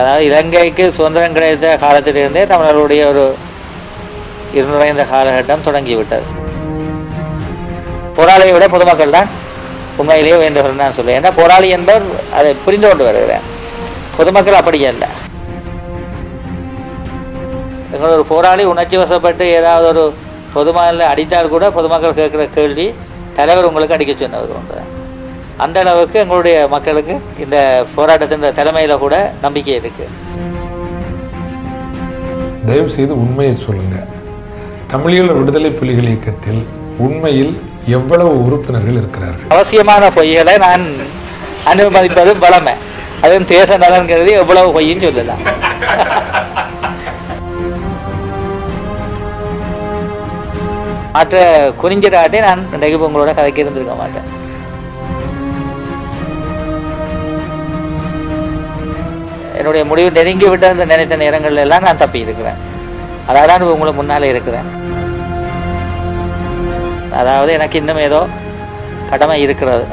அதாவது இலங்கைக்கு சுதந்திரம் கிடைத்த காலத்திலிருந்தே தமிழர்களுடைய ஒரு இருநுழைந்த காலகட்டம் தொடங்கிவிட்டது. போராளியை விட பொதுமக்கள் தான் உண்மையிலேயே உயர்ந்தவர்கள் நான் சொல்லுவேன் ஏன்னா போராளி என்பவர் அதை புரிந்து கொண்டு வருகிறேன் பொதுமக்கள் அப்படி இல்லை எங்களோட ஒரு போராளி உணர்ச்சி வசப்பட்டு ஏதாவது ஒரு பொதுமக்கள் அடித்தால் கூட பொதுமக்கள் கேட்குற கேள்வி தலைவர் உங்களுக்கு அடிக்க சொன்னவர் ஒன்று அந்த அளவுக்கு எங்களுடைய மக்களுக்கு இந்த போராட்டத்தின் தலைமையில் கூட நம்பிக்கை இருக்குது தயவு செய்து உண்மையை சொல்லுங்க. தமிழீழ விடுதலை புலிகள் இயக்கத்தில் உண்மையில் எவ்வளவு உறுப்பினர்கள் இருக்கிறார்கள்? அவசியமான பொய்களை நான் அனுமதிப்பது பலமை அதுவும் தேச நலன்கிறது எவ்வளவு பொய்ன்னு சொல்லலாம். மற்ற குறிஞ்சிடாட்டே நான் இன்றைக்கு உங்களோட கதைக்கு இருந்திருக்க மாட்டேன். என்னுடைய முடிவு நெருங்கி விட்ட அந்த நினைத்த நேரங்கள்ல எல்லாம் நான் தப்பி இருக்கிறேன். அதாவது தான் உங்களுக்கு முன்னாலே இருக்கிறேன். அதாவது எனக்கு இன்னும் ஏதோ கடமை இருக்கிறது.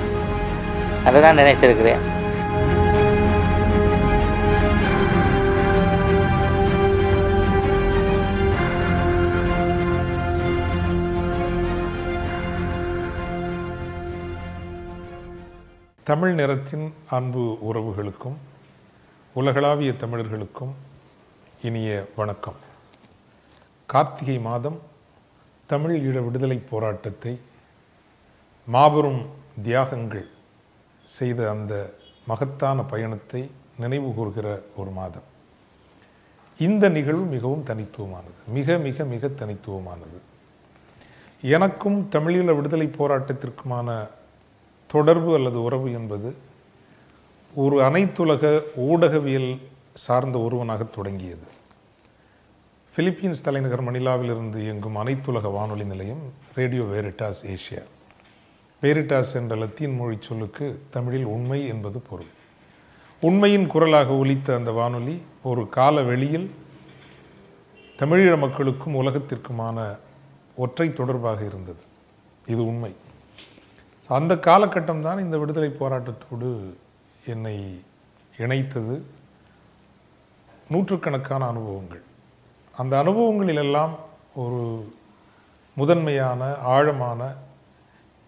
அதை நான் நினைத்திருக்கிறேன். தமிழ் நிறத்தின் அன்பு உறவுகளுக்கும் உலகளாவிய தமிழர்களுக்கும் இனிய வணக்கம். கார்த்திகை மாதம் தமிழ் ஈழ விடுதலை போராட்டத்தை மாபெரும் தியாகங்கள் செய்த அந்த மகத்தான பயணத்தை நினைவு கூர்கிற ஒரு மாதம். இந்த நிகழ்வு மிகவும் தனித்துவமானது. மிக மிக மிக தனித்துவமானது. எனக்கும் தமிழீழ விடுதலை போராட்டத்திற்குமான தொடர்பு அல்லது உறவு என்பது ஒரு அனைத்துலக ஊடகவியல் சார்ந்த ஒருவனாக தொடங்கியது. பிலிப்பீன்ஸ் தலைநகர் மணிலாவிலிருந்து இயங்கும் அனைத்துலக வானொலி நிலையம் ரேடியோ வேரிட்டாஸ் ஏஷியா. வேரிட்டாஸ் என்ற லத்தீன் மொழி சொல்லுக்கு தமிழில் உண்மை என்பது பொருள். உண்மையின் குரலாக ஒலித்த அந்த வானொலி ஒரு கால வெளியில் தமிழீழ மக்களுக்கும் உலகத்திற்குமான ஒற்றை தொடர்பாக இருந்தது. இது உண்மை. அந்த காலகட்டம் தான் இந்த விடுதலை போராட்டத்தோடு என்னை இணைத்தது நூற்றுக்கணக்கான அனுபவங்கள். அந்த அனுபவங்களிலெல்லாம் ஒரு முதன்மையான ஆழமான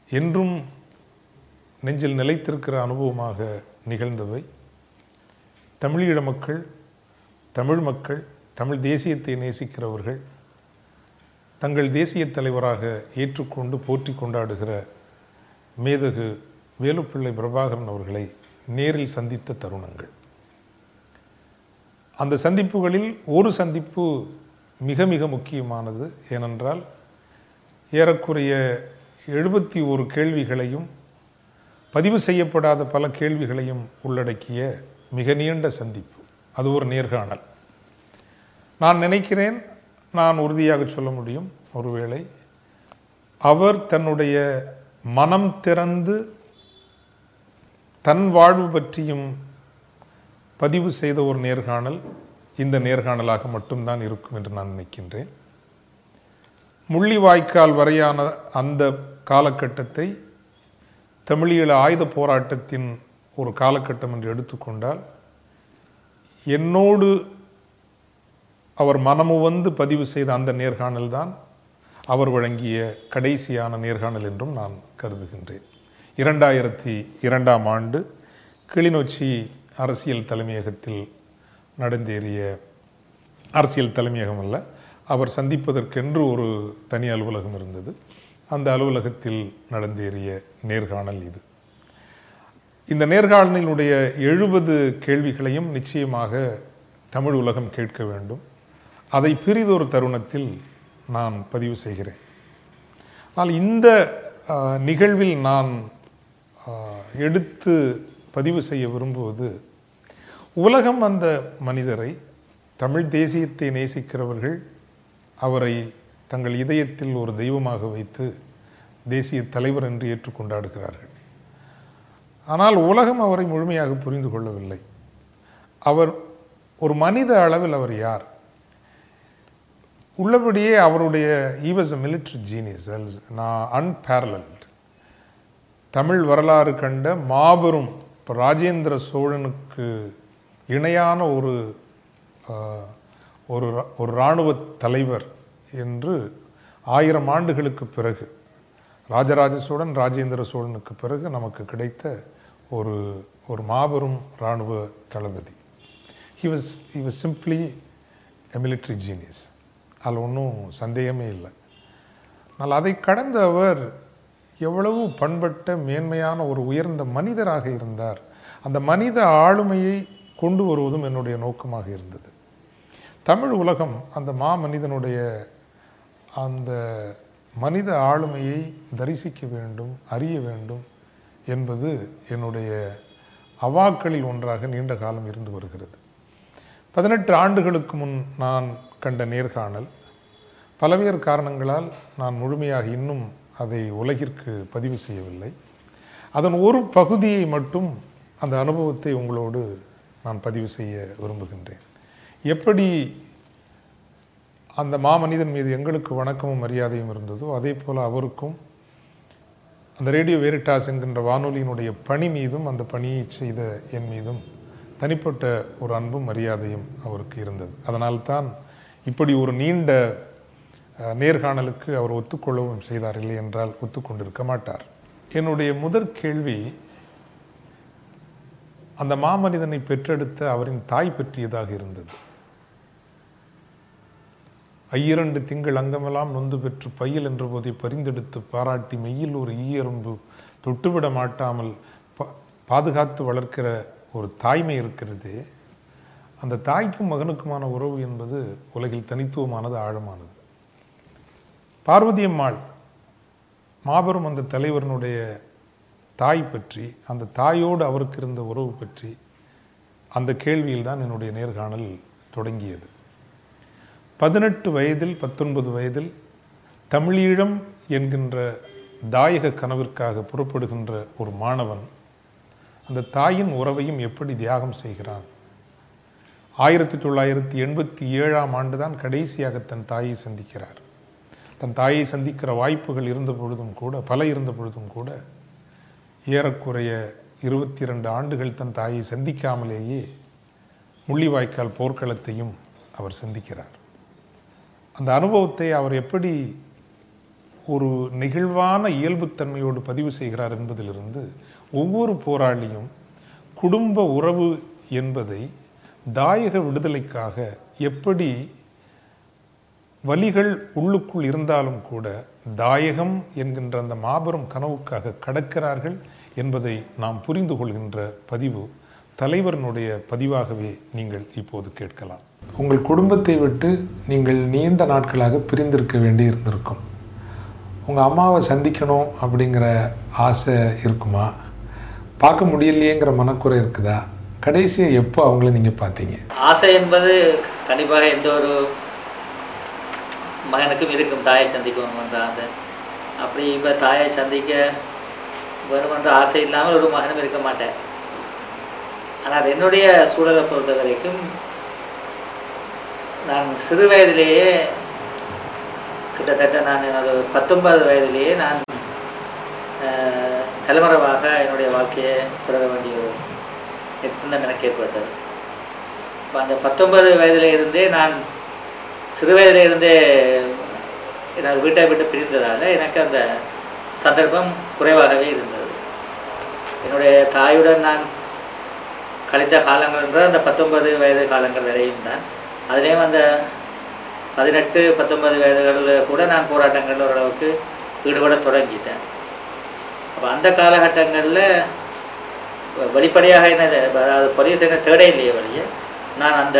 என்றும் நெஞ்சில் நிலைத்திருக்கிற அனுபவமாக நிகழ்ந்தவை. தமிழீழ மக்கள் தமிழ் மக்கள் தமிழ் தேசியத்தை நேசிக்கிறவர்கள் தங்கள் தேசிய தலைவராக ஏற்றுக்கொண்டு போற்றி கொண்டாடுகிற மேதகு வேலுப்பிள்ளை பிரபாகரன் அவர்களை நேரில் சந்தித்த தருணங்கள். அந்த சந்திப்புகளில் ஒரு சந்திப்பு மிக மிக முக்கியமானது ஏனென்றால் ஏறக்குறைய எழுபத்தி ஒரு கேள்விகளையும் பதிவு செய்யப்படாத பல கேள்விகளையும் உள்ளடக்கிய மிக நீண்ட சந்திப்பு. அது ஒரு நேர்காணல். நான் நினைக்கிறேன் நான் உறுதியாக சொல்ல முடியும். ஒருவேளை அவர் தன்னுடைய மனம் திறந்து தன் வாழ்வு பற்றியும் பதிவு செய்த ஒரு நேர்காணல் இந்த நேர்காணலாக மட்டும்தான் இருக்கும் என்று நான் நினைக்கின்றேன். முள்ளிவாய்க்கால் வரையான அந்த காலகட்டத்தை தமிழீழ ஆயுத போராட்டத்தின் ஒரு காலகட்டம் என்று எடுத்துக்கொண்டால் என்னோடு அவர் மனமு வந்து பதிவு செய்த அந்த நேர்காணல் தான் அவர் வழங்கிய கடைசியான நேர்காணல் என்றும் நான் கருதுகின்றேன். இரண்டாயிரத்தி இரண்டாம் ஆண்டு கிளிநொச்சி அரசியல் தலைமையகத்தில் நடந்தேறிய அரசியல் தலைமையகம் அல்ல அவர் சந்திப்பதற்கென்று ஒரு தனி அலுவலகம் இருந்தது. அந்த அலுவலகத்தில் நடந்தேறிய நேர்காணல் இது. இந்த நேர்காணலினுடைய எழுபது கேள்விகளையும் நிச்சயமாக தமிழ் உலகம் கேட்க வேண்டும். அதை பிரிதொரு தருணத்தில் நான் பதிவு செய்கிறேன். ஆனால் இந்த நிகழ்வில் நான் எடுத்து பதிவு செய்ய விரும்புவது உலகம் அந்த மனிதரை தமிழ் தேசியத்தை நேசிக்கிறவர்கள் அவரை தங்கள் இதயத்தில் ஒரு தெய்வமாக வைத்து தேசிய தலைவர் என்று ஏற்றுக்கொண்டாடுகிறார்கள் ஆனால் உலகம் அவரை முழுமையாக புரிந்து கொள்ளவில்லை. அவர் ஒரு மனித அளவில் அவர் யார்? உள்ளபடியே அவருடைய ஈவஸ் அ மிலிட்ரி ஜீனியஸ் நான் அன்பேரலன் தமிழ் வரலாறு கண்ட மாபெரும் இப்போ ராஜேந்திர சோழனுக்கு இணையான ஒரு ஒரு ஒரு இராணுவ தலைவர் என்று ஆயிரம் ஆண்டுகளுக்கு பிறகு ராஜராஜ சோழன் ராஜேந்திர சோழனுக்கு பிறகு நமக்கு கிடைத்த ஒரு ஒரு மாபெரும் இராணுவ தளபதி. He was he was simply a military genius அதில் ஒன்றும் சந்தேகமே இல்லை. ஆனால் அதை கடந்த அவர் எவ்வளவு பண்பட்ட மேன்மையான ஒரு உயர்ந்த மனிதராக இருந்தார். அந்த மனித ஆளுமையை கொண்டு வருவதும் என்னுடைய நோக்கமாக இருந்தது. தமிழ் உலகம் அந்த மா மனிதனுடைய அந்த மனித ஆளுமையை தரிசிக்க வேண்டும் அறிய வேண்டும் என்பது என்னுடைய அவாக்களில் ஒன்றாக நீண்ட காலம் இருந்து வருகிறது. பதினெட்டு ஆண்டுகளுக்கு முன் நான் கண்ட நேர்காணல் பலவேறு காரணங்களால் நான் முழுமையாக இன்னும் அதை உலகிற்கு பதிவு செய்யவில்லை. அதன் ஒரு பகுதியை மட்டும் அந்த அனுபவத்தை உங்களோடு நான் பதிவு செய்ய விரும்புகின்றேன். எப்படி அந்த மாமனிதன் மீது எங்களுக்கு வணக்கமும் மரியாதையும் இருந்ததோ அதே போல் அவருக்கும் அந்த ரேடியோ வேரிட்டாஸ் என்கின்ற வானொலியினுடைய பணி மீதும் அந்த பணியை செய்த என் மீதும் தனிப்பட்ட ஒரு அன்பும் மரியாதையும் அவருக்கு இருந்தது. அதனால்தான் இப்படி ஒரு நீண்ட நேர்காணலுக்கு அவர் ஒத்துக்கொள்ளவும் செய்தார் இல்லை என்றால் ஒத்துக்கொண்டிருக்க மாட்டார். என்னுடைய முதற் கேள்வி அந்த மாமனிதனை பெற்றெடுத்த அவரின் தாய் பற்றியதாக இருந்தது. ஐயிரண்டு திங்கள் அங்கமெல்லாம் நொந்து பெற்று பையில் என்ற போதை பரிந்தெடுத்து பாராட்டி மெய்யில் ஒரு ஈயரும்பு தொட்டுவிட மாட்டாமல் பா- பாதுகாத்து வளர்க்கிற ஒரு தாய்மை இருக்கிறதே அந்த தாய்க்கும் மகனுக்குமான உறவு என்பது உலகில் தனித்துவமானது ஆழமானது. பார்வதி அம்மாள் மாபெரும் அந்த தலைவரனுடைய தாய் பற்றி அந்த தாயோடு அவருக்கு இருந்த உறவு பற்றி அந்த கேள்வியில் தான் என்னுடைய நேர்காணல் தொடங்கியது. பதினெட்டு வயதில் பத்தொன்பது வயதில் தமிழீழம் என்கின்ற தாயக கனவிற்காக புறப்படுகின்ற ஒரு மாணவன் அந்த தாயின் உறவையும் எப்படி தியாகம் செய்கிறான்? ஆயிரத்தி தொள்ளாயிரத்தி எண்பத்தி ஏழாம் ஆண்டு தான் கடைசியாக தன் தாயை சந்திக்கிறார். தன் தாயை சந்திக்கிற வாய்ப்புகள் இருந்த பொழுதும் கூட பல இருந்த பொழுதும் கூட ஏறக்குறைய இருபத்தி இரண்டு ஆண்டுகள் தன் தாயை சந்திக்காமலேயே முள்ளிவாய்க்கால் போர்க்களத்தையும் அவர் சந்திக்கிறார். அந்த அனுபவத்தை அவர் எப்படி ஒரு நெகிழ்வான இயல்புத்தன்மையோடு பதிவு செய்கிறார் என்பதிலிருந்து ஒவ்வொரு போராளியும் குடும்ப உறவு என்பதை தாயக விடுதலைக்காக எப்படி வலிகள் உள்ளுக்குள் இருந்தாலும் கூட தாயகம் என்கின்ற அந்த மாபெரும் கனவுக்காக கடக்கிறார்கள் என்பதை நாம் புரிந்து கொள்கின்ற பதிவு தலைவரனுடைய பதிவாகவே நீங்கள் இப்போது கேட்கலாம். உங்கள் குடும்பத்தை விட்டு நீங்கள் நீண்ட நாட்களாக பிரிந்திருக்க வேண்டி இருந்திருக்கும். உங்கள் அம்மாவை சந்திக்கணும் அப்படிங்கிற ஆசை இருக்குமா? பார்க்க முடியலையேங்கிற மனக்குறை இருக்குதா? கடைசியாக எப்போ அவங்கள நீங்கள் பார்த்தீங்க? ஆசை என்பது கண்டிப்பாக எந்த ஒரு மகனுக்கும் இருக்கும் தாயை சந்திக்கணும் என்ற ஆசை. அப்படி இப்போ தாயை சந்திக்க வேணும் என்ற ஆசை இல்லாமல் ஒரு மகனும் இருக்க மாட்டேன் ஆனால் என்னுடைய சூழலை பொறுத்த வரைக்கும் நான் சிறு வயதிலேயே கிட்டத்தட்ட நான் எனது பத்தொன்பது வயதிலேயே நான் அஹ், தலைமறைவாக என்னுடைய வாழ்க்கையை தொடர வேண்டிய ஒரு நிர்பந்தம் எனக்கு ஏற்பட்டது இப்போ அந்த பத்தொன்பது வயதில இருந்தே நான் சிறு வயதில இருந்தே வீட்டை விட்டு பிரிந்ததால் எனக்கு அந்த சந்தர்ப்பம் குறைவாகவே இருந்தது. என்னுடைய தாயுடன் நான் கழித்த காலங்கள் என்றால் அந்த பத்தொன்பது வயது காலங்கள் வரையும் தான். அதுலேயும் அந்த பதினெட்டு பத்தொன்பது வயதுகளில் கூட நான் போராட்டங்களில் ஓரளவுக்கு ஈடுபட தொடங்கிட்டேன். அப்போ அந்த காலகட்டங்களில் வெளிப்படையாக என்ன அதாவது போலீஸ் என்ன தேட இல்லையே வழியே நான் அந்த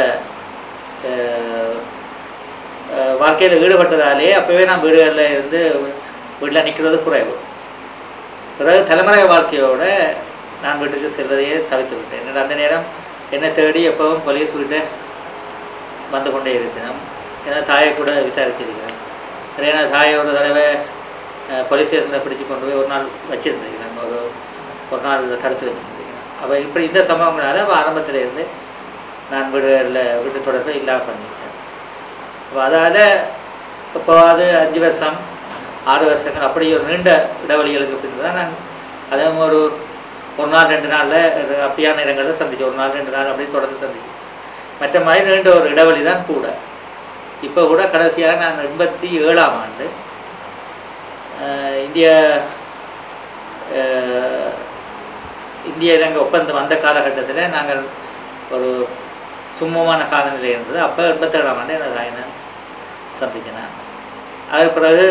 வாழ்க்கையில் ஈடுபட்டதாலே அப்போவே நான் வீடுகளில் இருந்து வீட்டில் நிற்கிறது குறைவு. பிறகு தலைமுறை வாழ்க்கையோடு நான் வீட்டுக்கு செல்வதையே தவிர்த்து விட்டேன். அந்த நேரம் என்னை தேடி எப்பவும் போலீஸ் வீட்டை வந்து கொண்டே இருக்கிறோம் ஏன்னா தாயை கூட விசாரிச்சிருக்கிறேன். ஏன்னா தாயை ஒரு தடவை போலீஸ் ஸ்டேஷனில் பிடிச்சி கொண்டு போய் ஒரு நாள் வச்சுருந்துருக்கிறேன். ஒரு ஒரு நாள் தடுத்து வச்சுருந்துருக்கிறேன். அப்போ இப்படி இந்த சம்பவங்களால் அப்ப ஆரம்பத்துல இருந்து நான் வீடுகளில் வீட்டு தொடர்பை இல்லாமல் பண்ணிட்டேன். அப்போ அதால் இப்போ அஞ்சு வருஷம் ஆறு வருஷங்கள் அப்படி ஒரு நீண்ட இடைவெளிகளுக்கு பின்பு தான் நாங்கள் அதே ஒரு ஒரு நாள் ரெண்டு நாளில் அப்படியான இடங்களில் சந்திச்சு ஒரு நாள் ரெண்டு நாள் அப்படி தொடர்ந்து சந்திச்சு மற்ற மாதிரி நீண்ட ஒரு இடைவெளி தான் கூட. இப்போ கூட கடைசியாக நான் எண்பத்தி ஏழாம் ஆண்டு இந்திய இந்திய இலங்கை ஒப்பந்தம் அந்த காலகட்டத்தில் நாங்கள் ஒரு சும்மமான காலநிலை இருந்தது. அப்போ எண்பத்தேழாம் ஆண்டு எனது தாயினை சந்திக்கினேன் அதுக்கு பிறகு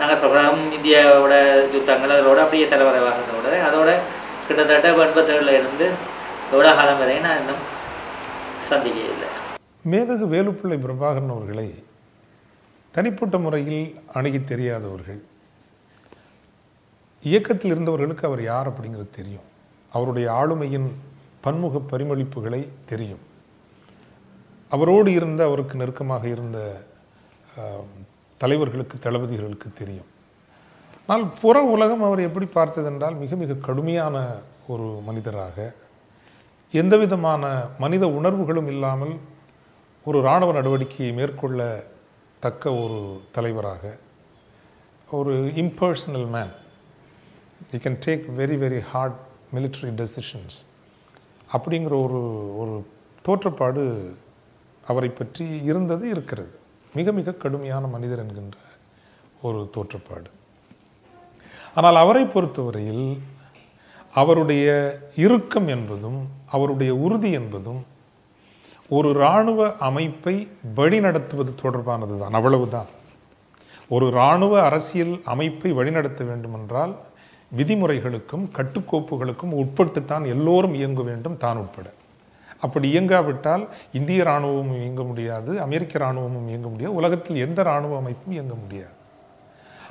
நாங்கள் சொல்கிறோம் இந்தியாவோட யுத்தங்கள் அதோட அப்படியே தலைவரவாகிறதோட அதோட கிட்டத்தட்ட எண்பத்தேழில் இருந்து எவ்வளோ காலம் வரையும் நான் இன்னும் சந்திக்க இல்லை. மேதகு வேலுப்பிள்ளை பிரபாகரன் அவர்களை தனிப்பட்ட முறையில் அணுகி தெரியாதவர்கள். இயக்கத்தில் இருந்தவர்களுக்கு அவர் யார் அப்படிங்கிறது தெரியும். அவருடைய ஆளுமையின் பன்முக பரிமளிப்புகளை தெரியும். அவரோடு இருந்த அவருக்கு நெருக்கமாக இருந்த தலைவர்களுக்கு தளபதிகளுக்கு தெரியும். ஆனால் புற உலகம் அவர் எப்படி பார்த்ததென்றால் மிக மிக கடுமையான ஒரு மனிதராக எந்த விதமான மனித உணர்வுகளும் இல்லாமல் ஒரு இராணுவ நடவடிக்கையை மேற்கொள்ள தக்க ஒரு தலைவராக ஒரு impersonal man you can take very very hard military decisions அப்படிங்கிற ஒரு ஒரு தோற்றப்பாடு அவரை பற்றி இருந்தது இருக்கிறது. மிக மிக கடுமையான மனிதர் என்கின்ற ஒரு தோற்றப்பாடு. ஆனால் அவரை பொறுத்தவரையில் அவருடைய இறுக்கம் என்பதும் அவருடைய உறுதி என்பதும் ஒரு இராணுவ அமைப்பை வழிநடத்துவது தொடர்பானது தான் அவ்வளவுதான். ஒரு இராணுவ அரசியல் அமைப்பை வழிநடத்த வேண்டுமென்றால் விதிமுறைகளுக்கும் கட்டுக்கோப்புகளுக்கும் உட்பட்டுத்தான் எல்லோரும் இயங்க வேண்டும் தான் உட்பட. அப்படி இயங்காவிட்டால் இந்திய இராணுவமும் இயங்க முடியாது அமெரிக்க இராணுவமும் இயங்க முடியாது உலகத்தில் எந்த இராணுவ அமைப்பும் இயங்க முடியாது.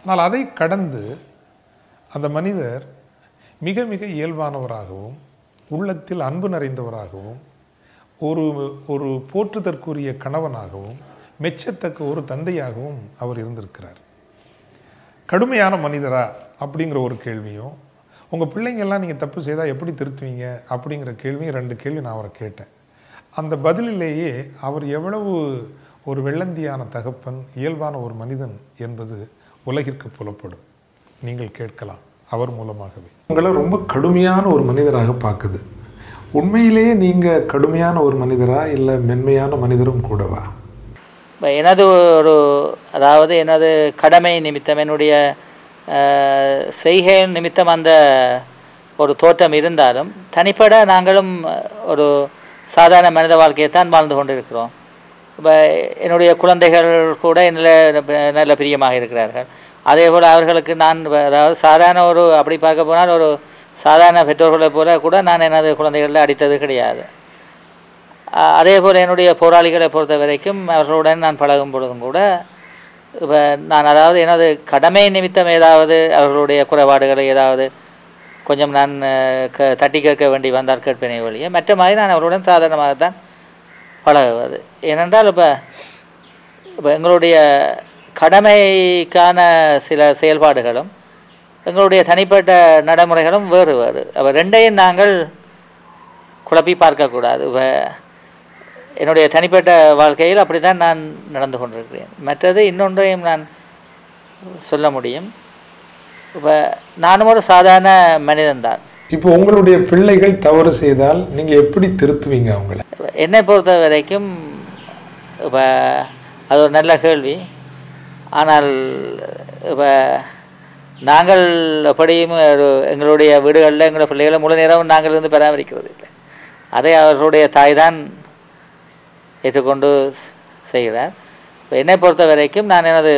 ஆனால் அதை கடந்து அந்த மனிதர் மிக மிக இயல்பானவராகவும் உள்ளத்தில் அன்பு நிறைந்தவராகவும் ஒரு ஒரு போற்றுதற்குரிய கணவனாகவும் மெச்சத்தக்க ஒரு தந்தையாகவும் அவர் இருந்திருக்கிறார். கடுமையான மனிதரா அப்படிங்கிற ஒரு கேள்வியும் உங்கள் பிள்ளைங்கெல்லாம் நீங்கள் தப்பு செய்தால் எப்படி திருத்துவீங்க? அப்படிங்கிற கேள்வியும் ரெண்டு கேள்வி நான் அவரை கேட்டேன். அந்த பதிலிலேயே அவர் எவ்வளவு ஒரு வெள்ளந்தியான தகப்பன் இயல்பான ஒரு மனிதன் என்பது உலகிற்கு புலப்படும். நீங்கள் கேட்கலாம் அவர் மூலமாகவே. உங்களை ரொம்ப கடுமையான ஒரு மனிதராக பார்க்குது. உண்மையிலேயே நீங்கள் கடுமையான ஒரு மனிதரா இல்லை மென்மையான மனிதரும் கூடவா? எனது ஒரு அதாவது எனது கடமை நிமித்தம் என்னுடைய செய்கை நிமித்தம் அந்த ஒரு தோற்றம் இருந்தாலும் தனிப்பட நாங்களும் ஒரு சாதாரண மனித வாழ்க்கையை தான் வாழ்ந்து கொண்டிருக்கிறோம். இப்போ என்னுடைய குழந்தைகள் கூட என்னில் நல்ல பிரியமாக இருக்கிறார்கள். அதே போல் அவர்களுக்கு நான் அதாவது சாதாரண ஒரு அப்படி பார்க்க போனால் ஒரு சாதாரண பெற்றோர்களை போல கூட நான் எனது குழந்தைகளில் அடித்தது கிடையாது. அதே போல் என்னுடைய போராளிகளை பொறுத்த வரைக்கும் அவர்களுடன் நான் பழகும் பொழுதும் கூட இப்போ நான் அதாவது எனது கடமை நிமித்தம் ஏதாவது அவர்களுடைய குறைபாடுகளை ஏதாவது கொஞ்சம் நான் க தட்டி கேட்க வேண்டி வந்தால் கேட்பேனே வழியே மற்ற மாதிரி நான் அவர்களுடன் சாதாரணமாகத்தான் பழகுவது. ஏனென்றால் இப்போ இப்போ எங்களுடைய கடமைக்கான சில செயல்பாடுகளும் எங்களுடைய தனிப்பட்ட நடைமுறைகளும் வேறு வேறு. அப்போ ரெண்டையும் நாங்கள் குழப்பி பார்க்கக்கூடாது இப்போ என்னுடைய தனிப்பட்ட வாழ்க்கையில் அப்படி தான் நான் நடந்து கொண்டிருக்கிறேன். மற்றது இன்னொன்றையும் நான் சொல்ல முடியும். இப்போ நானும் ஒரு சாதாரண மனிதன்தான் இப்போ உங்களுடைய பிள்ளைகள் தவறு செய்தால் நீங்கள் எப்படி திருத்துவீங்க அவங்கள? என்னை பொறுத்த வரைக்கும் இப்போ அது ஒரு நல்ல கேள்வி. ஆனால் இப்போ நாங்கள் எப்படியும் ஒரு எங்களுடைய வீடுகளில் எங்களுடைய பிள்ளைகளை முழு நேரம் நாங்கள் இருந்து பராமரிக்கிறது இல்லை அதை அவர்களுடைய தாய் தான் ஏற்றுக்கொண்டு செய்கிறார். இப்போ என்னை பொறுத்த வரைக்கும் நான் எனது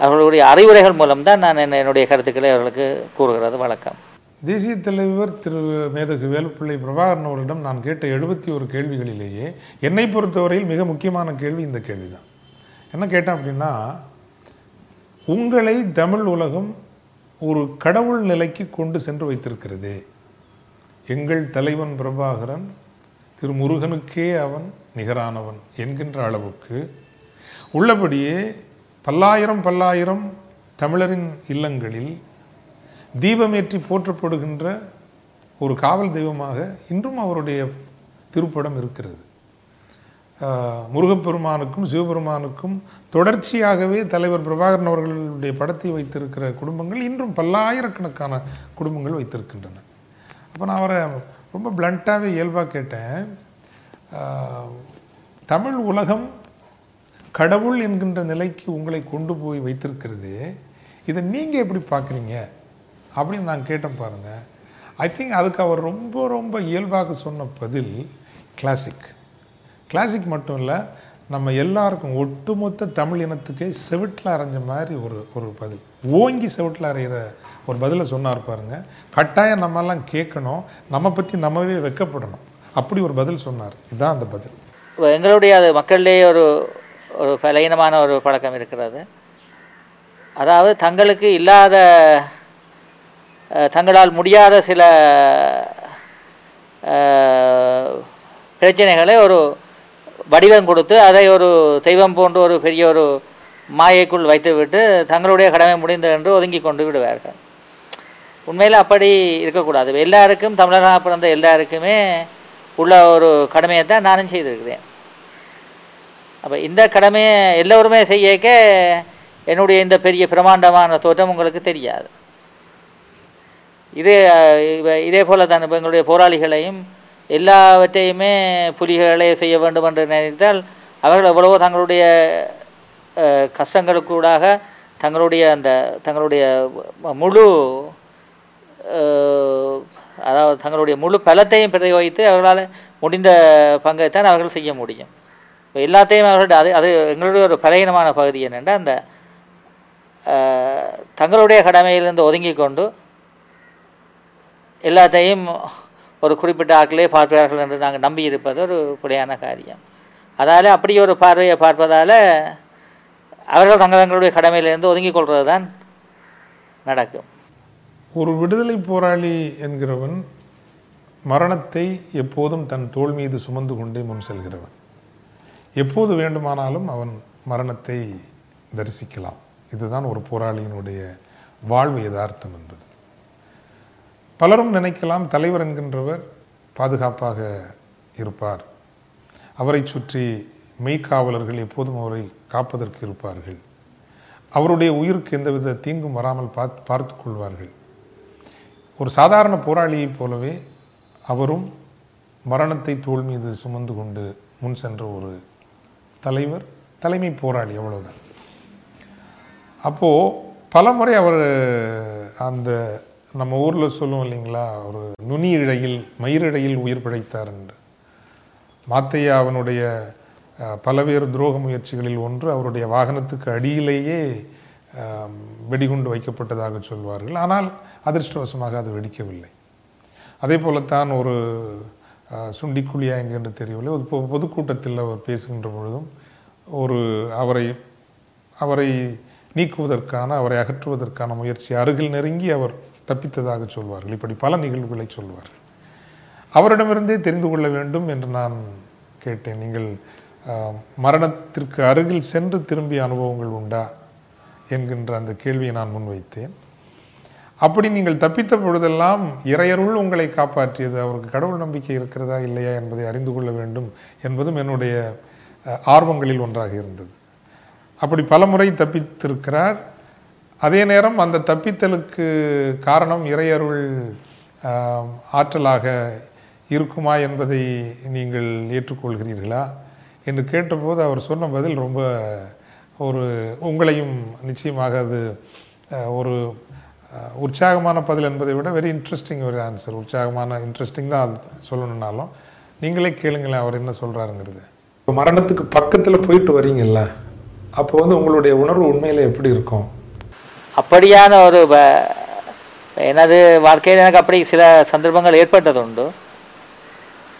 அவர்களுடைய அறிவுரைகள் மூலம்தான் நான் என்னுடைய கருத்துக்களை அவர்களுக்கு கூறுகிறது. வழக்கம் தேசிய தலைவர் திரு மேதகு வேலுப்பிள்ளை பிரபாகரன் அவர்களிடம் நான் கேட்ட எழுபத்தி ஒரு கேள்விகளிலேயே என்னை பொறுத்தவரையில் மிக முக்கியமான கேள்வி இந்த கேள்விதான். என்ன கேட்டேன் அப்படின்னா உங்களை தமிழ் உலகம் ஒரு கடவுள் நிலைக்கு கொண்டு சென்று வைத்திருக்கிறது. எங்கள் தலைவன் பிரபாகரன் திரு முருகனுக்கே அவன் நிகரானவன் என்கின்ற அளவுக்கு உள்ளபடியே பல்லாயிரம் பல்லாயிரம் தமிழரின் இல்லங்களில் தீபமேற்றி போற்றப்படுகின்ற ஒரு காவல் தெய்வமாக இன்றும் அவருடைய திருப்படம் இருக்கிறது. முருகப்பெருமானுக்கும் சிவபெருமானுக்கும் தொடர்ச்சியாகவே தலைவர் பிரபாகரன் அவர்களுடைய படத்தை வைத்திருக்கிற குடும்பங்கள் இன்றும் பல்லாயிரக்கணக்கான குடும்பங்கள் வைத்திருக்கின்றன. அப்போ நான் அவரை ரொம்ப பிளண்ட்டாகவே இயல்பாக கேட்டேன். தமிழ் உலகம் கடவுள் என்கின்ற நிலைக்கு உங்களை கொண்டு போய் வைத்திருக்கிறது. இதை நீங்கள் எப்படி பார்க்குறீங்க? அப்படின்னு நான் கேட்டேன் பாருங்கள் ஐ திங்க் அதுக்கு அவர் ரொம்ப ரொம்ப இயல்பாக சொன்ன பதில் கிளாசிக் கிளாசிக் மட்டும் இல்லை நம்ம எல்லாருக்கும் ஒட்டுமொத்த தமிழ் இனத்துக்கே செவிட்டில் அரைஞ்ச மாதிரி ஒரு ஒரு பதில். ஓங்கி செவிட்டில் அறையிற ஒரு பதிலை சொன்னார் பாருங்க. கட்டாயம் நம்மெல்லாம் கேட்கணும். நம்ம பற்றி நம்மவே வெக்கப்படணும். அப்படி ஒரு பதில் சொன்னார். இதுதான் அந்த பதில். எங்களுடைய அது மக்களிலேயே ஒரு ஒரு பலகீனமான ஒரு பழக்கம் இருக்கிறது. அதாவது தங்களுக்கு இல்லாத தங்களால் முடியாத சில பிரச்சனைகளை ஒரு வடிவம் கொடுத்து அதை ஒரு தெய்வம் போன்ற ஒரு பெரிய ஒரு மாயைக்குள் வைத்துவிட்டு தங்களுடைய கடமை முடிந்தது என்று ஒதுங்கி கொண்டு விடுவார்கள். உண்மையில் அப்படி இருக்கக்கூடாது. எல்லாருக்கும் தமிழராக பிறந்த எல்லாருக்குமே உள்ள ஒரு கடமையை தான் நானும் செய்திருக்கிறேன். அப்போ இந்த கடமையை எல்லோருமே செய்யக்க என்னுடைய இந்த பெரிய பிரமாண்டமான தோற்றம் உங்களுக்கு தெரியாது. இது இதே போல் தான் இப்போ எங்களுடைய போராளிகளையும் எல்லாவற்றையுமே புலிகளே செய்ய வேண்டும் என்று நினைத்தால் அவர்கள் எவ்வளவோ தங்களுடைய கஷ்டங்களுக்கூடாக தங்களுடைய அந்த தங்களுடைய முழு அதாவது தங்களுடைய முழு பலத்தையும் பிரயோகித்து அவர்களால் முடிந்த பங்கைத்தான் அவர்கள் செய்ய முடியும். இப்போ எல்லாத்தையும் அவர்கள் அது அது எங்களுடைய ஒரு பலகீனமான பகுதி என்னென்னா அந்த தங்களுடைய கடமையிலிருந்து ஒதுங்கி கொண்டு எல்லாத்தையும் ஒரு குறிப்பிட்ட ஆட்களே பார்ப்பார்கள் என்று நாங்கள் நம்பி இருப்பது ஒரு பிழையான காரியம். அதால் அப்படி ஒரு பார்வையை பார்ப்பதால் அவர்கள் தங்கள் தங்களுடைய கடமையிலிருந்து ஒதுங்கிக் கொள்வது தான் நடக்கும். ஒரு விடுதலை போராளி என்கிறவன் மரணத்தை எப்போதும் தன் தோள் மீது சுமந்து கொண்டே முன் செல்கிறவன். எப்போது வேண்டுமானாலும் அவன் மரணத்தை தரிசிக்கலாம். இதுதான் ஒரு போராளியினுடைய வாழ்வு யதார்த்தம் என்பது. பலரும் நினைக்கலாம் தலைவர் என்கின்றவர் பாதுகாப்பாக இருப்பார். அவரை சுற்றி மெய்க்காவலர்கள் எப்போதும் அவரை காப்பதற்கு இருப்பார்கள். அவருடைய உயிருக்கு எந்தவித தீங்கும் வராமல் பார்த்து பார்த்து கொள்வார்கள். ஒரு சாதாரண போராளியைப் போலவே அவரும் மரணத்தை தோல் மீது சுமந்து கொண்டு முன் சென்ற ஒரு தலைவர் தலைமை போராளி அவ்வளோதான் அப்போது பலமுறை அவர் அந்த நம்ம ஊரில் சொல்லுவோம் இல்லைங்களா ஒரு நுனி இழையில் மயிரிழையில் உயிர் பிழைத்தார் என்று. மாத்தையா அவனுடைய பலவேறு துரோக முயற்சிகளில் ஒன்று அவருடைய வாகனத்துக்கு அடியிலேயே வெடிகுண்டு வைக்கப்பட்டதாக சொல்வார்கள். ஆனால் அதிர்ஷ்டவசமாக அது வெடிக்கவில்லை. அதே போலத்தான் ஒரு சுண்டிக்குழியா என்கின்ற தெரியவில்லை. ஒரு பொ- பொதுக்கூட்டத்தில் அவர் பேசுகின்ற பொழுதும் ஒரு அவரை அவரை நீக்குவதற்கான அவரை அகற்றுவதற்கான முயற்சி அருகில் நெருங்கி அவர் தப்பித்ததாக சொல்வார்கள். இப்படி பல நிகழ்வுகளை சொல்வார்கள். அவரிடமிருந்தே தெரிந்து கொள்ள வேண்டும் என்று நான் கேட்டேன். நீங்கள் மரணத்திற்கு அருகில் சென்று திரும்பிய அனுபவங்கள் உண்டா? என்கின்ற அந்த கேள்வியை நான் முன்வைத்தேன். அப்படி நீங்கள் தப்பித்த பொழுதெல்லாம் இறையருள் உங்களை காப்பாற்றியது. அவருக்கு கடவுள் நம்பிக்கை இருக்கிறதா இல்லையா என்பதை அறிந்து கொள்ள வேண்டும் என்பதும் என்னுடைய ஆர்வங்களில் ஒன்றாக இருந்தது. அப்படி பலமுறை தப்பித்திருக்கிறார். அதே நேரம் அந்த தப்பித்தலுக்கு காரணம் இறையருள் ஆற்றலாக இருக்குமா என்பதை நீங்கள் ஏற்றுக்கொள்கிறீர்களா என்று கேட்டபோது அவர் சொன்ன பதில் ரொம்ப ஒரு உங்களையும் நிச்சயமாக அது ஒரு உற்சாகமான பதில் என்பதை விட வெரி இன்ட்ரெஸ்டிங் ஒரு ஆன்சர் உற்சாகமான இன்ட்ரெஸ்டிங் தான் அது சொல்லணும்னாலும் நீங்களே கேளுங்களேன் அவர் என்ன சொல்கிறாருங்கிறது இப்போ மரணத்துக்கு பக்கத்தில் போயிட்டு வரீங்கல்ல அப்போ வந்து உங்களுடைய உணர்வு உண்மையில் எப்படி இருக்கும்? அப்படியான ஒரு வ- எனது வாழ்க்கையில் எனக்கு அப்படி சில சந்தர்ப்பங்கள் ஏற்பட்டது உண்டு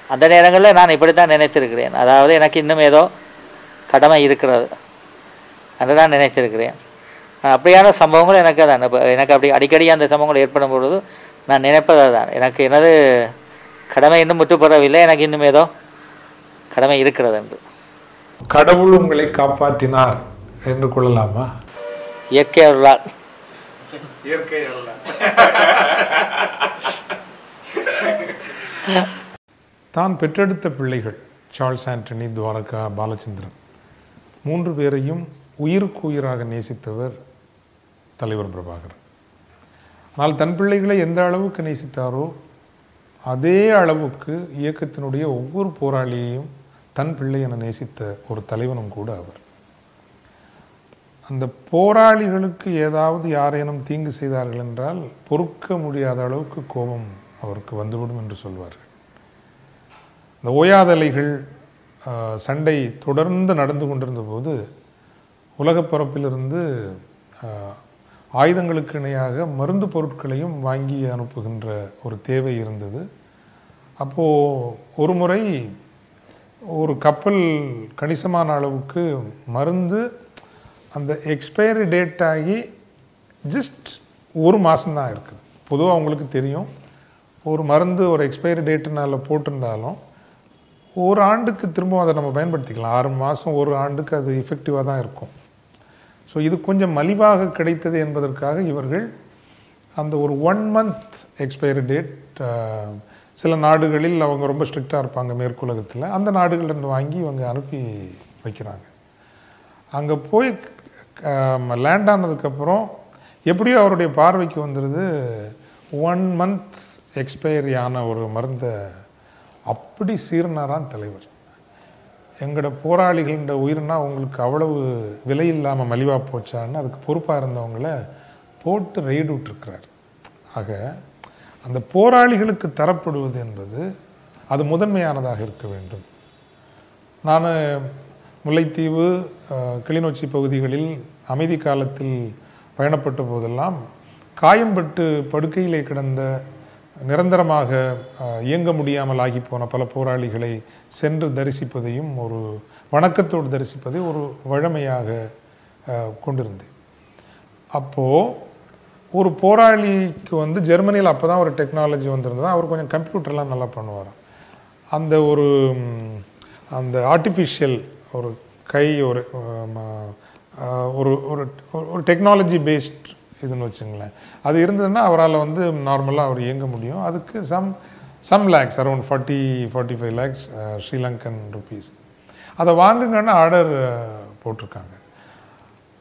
அந்த நேரங்களில் நான் இப்படித்தான் நினைத்திருக்கிறேன். அதாவது எனக்கு இன்னும் ஏதோ கடமை இருக்கிறது. என்று தான் நினைத்திருக்கிறேன். நான் அப்படியான சம்பவங்கள் எனக்கு தான் இப்போ எனக்கு அப்படி அடிக்கடி அந்த சம்பவங்கள் ஏற்படும் பொழுது நான் நினைப்பது தான் எனக்கு எனது கடமை இன்னும் முற்றுப்பெறவில்லை எனக்கு இன்னும் ஏதோ கடமை இருக்கிறது என்று. கடவுள் உங்களை காப்பாற்றினார் என்று கொள்ளலாமா? இயற்கை அருளால். இயற்கை தான் பெற்றெடுத்த பிள்ளைகள் சார்ல்ஸ் ஆண்டனி துவாரகா பாலச்சந்திரன் மூன்று பேரையும் உயிருக்கு உயிராக நேசித்தவர் தலைவர் பிரபாகர். ஆனால் தன் பிள்ளைகளை எந்த அளவுக்கு நேசித்தாரோ அதே அளவுக்கு இயக்கத்தினுடைய ஒவ்வொரு போராளியையும் தன் பிள்ளை என நேசித்த ஒரு தலைவனும் கூட அவர். அந்த போராளிகளுக்கு ஏதாவது யாரேனும் தீங்கு செய்தார்கள் என்றால் பொறுக்க முடியாத அளவுக்கு கோபம் அவருக்கு வந்துவிடும் என்று சொல்வார்கள். இந்த ஓயாதலைகள் சண்டை தொடர்ந்து நடந்து கொண்டிருந்த போது உலகப்பரப்பிலிருந்து ஆயுதங்களுக்கு இணையாக மருந்து பொருட்களையும் வாங்கி அனுப்புகின்ற ஒரு தேவை இருந்தது. அப்போது ஒரு முறை ஒரு கப்பல் கணிசமான அளவுக்கு மருந்து அந்த எக்ஸ்பைரி டேட் ஆகி ஜஸ்ட் ஒரு மாதம்தான் இருக்குது. பொதுவாக அவங்களுக்கு தெரியும். ஒரு மருந்து ஒரு எக்ஸ்பைரி டேட்டுனால போட்டிருந்தாலும் ஒரு ஆண்டுக்கு திரும்பவும் அதை நம்ம பயன்படுத்திக்கலாம். ஆறு மாதம் ஒரு ஆண்டுக்கு அது எஃபெக்டிவாக தான் இருக்கும். ஸோ இது கொஞ்சம் மலிவாக கிடைத்தது என்பதற்காக இவர்கள் அந்த ஒரு ஒன் மந்த் எக்ஸ்பைரி டேட் சில நாடுகளில் அவங்க ரொம்ப ஸ்ட்ரிக்டாக இருப்பாங்க மேற்குலகத்தில். அந்த நாடுகளிலிருந்து வாங்கி இவங்க அனுப்பி வைக்கிறாங்க. அங்கே போய் லேண்ட் ஆனதுக்கப்புறம் எப்படியோ அவருடைய பார்வைக்கு வந்துடுது ஒன் மந்த் எக்ஸ்பைரி ஆன ஒரு மருந்தை அப்படி சீர்னாரான் தலைவர். எங்களோட போராளிகளின் உயிர்னா உங்களுக்கு அவ்வளவு விலை இல்லாமல் மலிவாக போச்சான்னு அதுக்கு பொறுப்பாக இருந்தவங்கள போட்டு ரெய்டு விட்டுருக்கிறார் ஆக அந்த போராளிகளுக்கு தரப்படுவது என்பது அது முதன்மையானதாக இருக்க வேண்டும். நான் முல்லைத்தீவு கிளிநொச்சி பகுதிகளில் அமைதி காலத்தில் பயணப்பட்ட போதெல்லாம் காயம்பட்டு படுக்கையிலே கிடந்த நிரந்தரமாக இயங்க முடியாமல் ஆகி போன பல போராளிகளை சென்று தரிசிப்பதையும் ஒரு வணக்கத்தோடு தரிசிப்பதை ஒரு வழமையாக கொண்டிருந்தேன். அப்போது ஒரு போராளிக்கு வந்து ஜெர்மனியில் அப்போ தான் ஒரு டெக்னாலஜி வந்திருந்தது. அவர் கொஞ்சம் கம்ப்யூட்டர்லாம் நல்லா பண்ணுவார் அந்த ஒரு அந்த ஆர்டிஃபிஷியல் ஒரு கை ஒரு ஒரு ஒரு ஒரு டெக்னாலஜி பேஸ்ட் இதுன்னு வச்சுங்களேன். அது இருந்ததுன்னா அவரால் வந்து நார்மலாக அவர் இயங்க முடியும். அதுக்கு some some lakhs around forty forty five lakhs Sri Lankan rupees அதை வாங்குங்கன்னு ஆர்டர் uh, போட்டிருக்காங்க.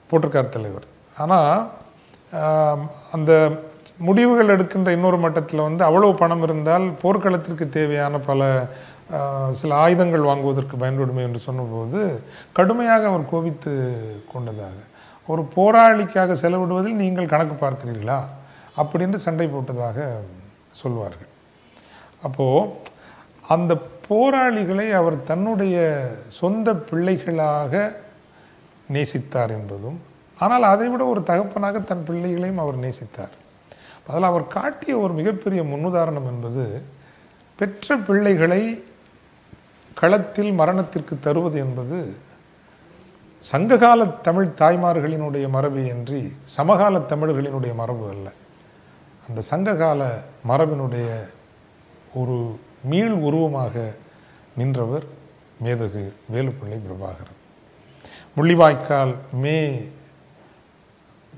போட்டிருக்கார் தலைவர். ஆனால் அந்த முடிவுகள் எடுக்கின்ற இன்னொரு மட்டத்தில் வந்து அவ்வளவு பணம் இருந்தால் போர்க்களத்திற்கு தேவையான பல சில ஆயுதங்கள் வாங்குவதற்கு பயன்படுமே என்று சொன்னபோது கடுமையாக அவர் கோபித்து கொண்டதாக ஒரு போராளிக்காக செலவிடுவதில் நீங்கள் கணக்கு பார்க்கிறீர்களா? அப்படின்னு சண்டை போட்டதாக சொல்வார்கள். அப்போது அந்த போராளிகளை அவர் தன்னுடைய சொந்த பிள்ளைகளாக நேசித்தார் என்பதும் ஆனால் அதை விட ஒரு தகப்பனாக தன் பிள்ளைகளையும் அவர் நேசித்தார். அதில் அவர் காட்டிய ஒரு மிகப்பெரிய முன்னுதாரணம் என்பது பெற்ற பிள்ளைகளை களத்தில் மரணத்திற்கு தருவது என்பது சங்ககால தமிழ் தாய்மார்களினுடைய மரபு இன்றி சமகால தமிழர்களினுடைய மரபு அல்ல. அந்த சங்ககால மரபினுடைய ஒரு மீள் உருவமாக நின்றவர் மேதகு வேலுப்பிள்ளை பிரபாகரன். முள்ளிவாய்க்கால் மே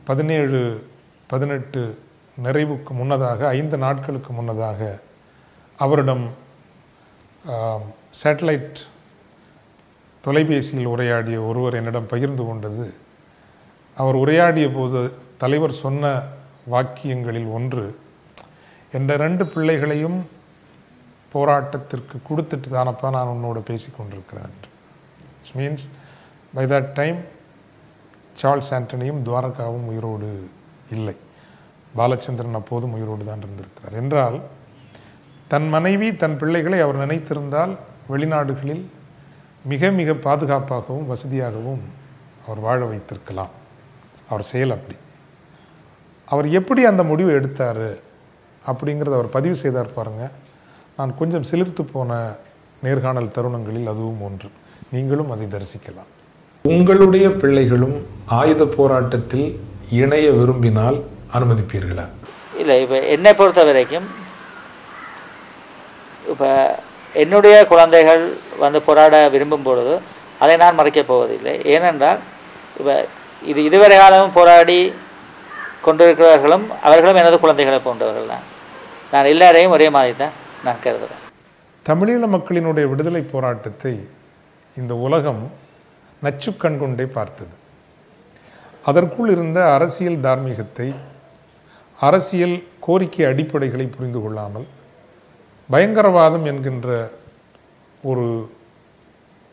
பதினேழு பதினெட்டு நிறைவுக்கு முன்னதாக ஐந்து நாட்களுக்கு முன்னதாக அவரிடம் சேட்டலைட் தொலைபேசியில் உரையாடிய ஒருவர் என்னிடம் பகிர்ந்து கொண்டது அவர் உரையாடிய போது தலைவர் சொன்ன வாக்கியங்களில் ஒன்று என்ற ரெண்டு பிள்ளைகளையும் போராட்டத்திற்கு கொடுத்துட்டு தானப்பா நான் உன்னோட பேசி கொண்டிருக்கிறேன் means by that time Charles ஆண்டனியும் துவாரகாவும் உயிரோடு இல்லை. பாலச்சந்திரன் அப்போதும் உயிரோடு தான் இருந்திருக்கிறார். என்றால் தன் மனைவி தன் பிள்ளைகளை அவர் நினைத்திருந்தால் வெளிநாடுகளில் மிக மிக பாதுகாப்பாகவும் வசதியாகவும் அவர் வாழ வைத்திருக்கலாம். அவர் செயல் அப்படி. அவர் எப்படி அந்த முடிவை எடுத்தார் அப்படிங்கிறத அவர் பதிவு செய்தார் பாருங்க. நான் கொஞ்சம் சிலிர்த்து போன நேர்காணல் தருணங்களில் அதுவும் ஒன்று. நீங்களும் அதை தரிசிக்கலாம். உங்களுடைய பிள்ளைகளும் ஆயுத போராட்டத்தில் இணைய விரும்பினால் அனுமதிப்பீர்களா? இல்லை இப்போ என்னை பொறுத்த வரைக்கும் இப்போ என்னுடைய குழந்தைகள் வந்து போராட விரும்பும் பொழுது அதை நான் மறைக்கப் போவதில்லை. ஏனென்றால் இப்போ இது இதுவரை காலமும் போராடி கொண்டிருக்கிறவர்களும் அவர்களும் எனது குழந்தைகளை போன்றவர்கள் தான். நான் எல்லாரையும் ஒரே மாதிரி தான் நான் கருதுகிறேன் தமிழீழ மக்களினுடைய விடுதலை போராட்டத்தை இந்த உலகம் நச்சு கொண்டே பார்த்தது. அதற்குள் இருந்த அரசியல் தார்மீகத்தை அரசியல் கோரிக்கை அடிப்படைகளை புரிந்து கொள்ளாமல் பயங்கரவாதம் என்கின்ற ஒரு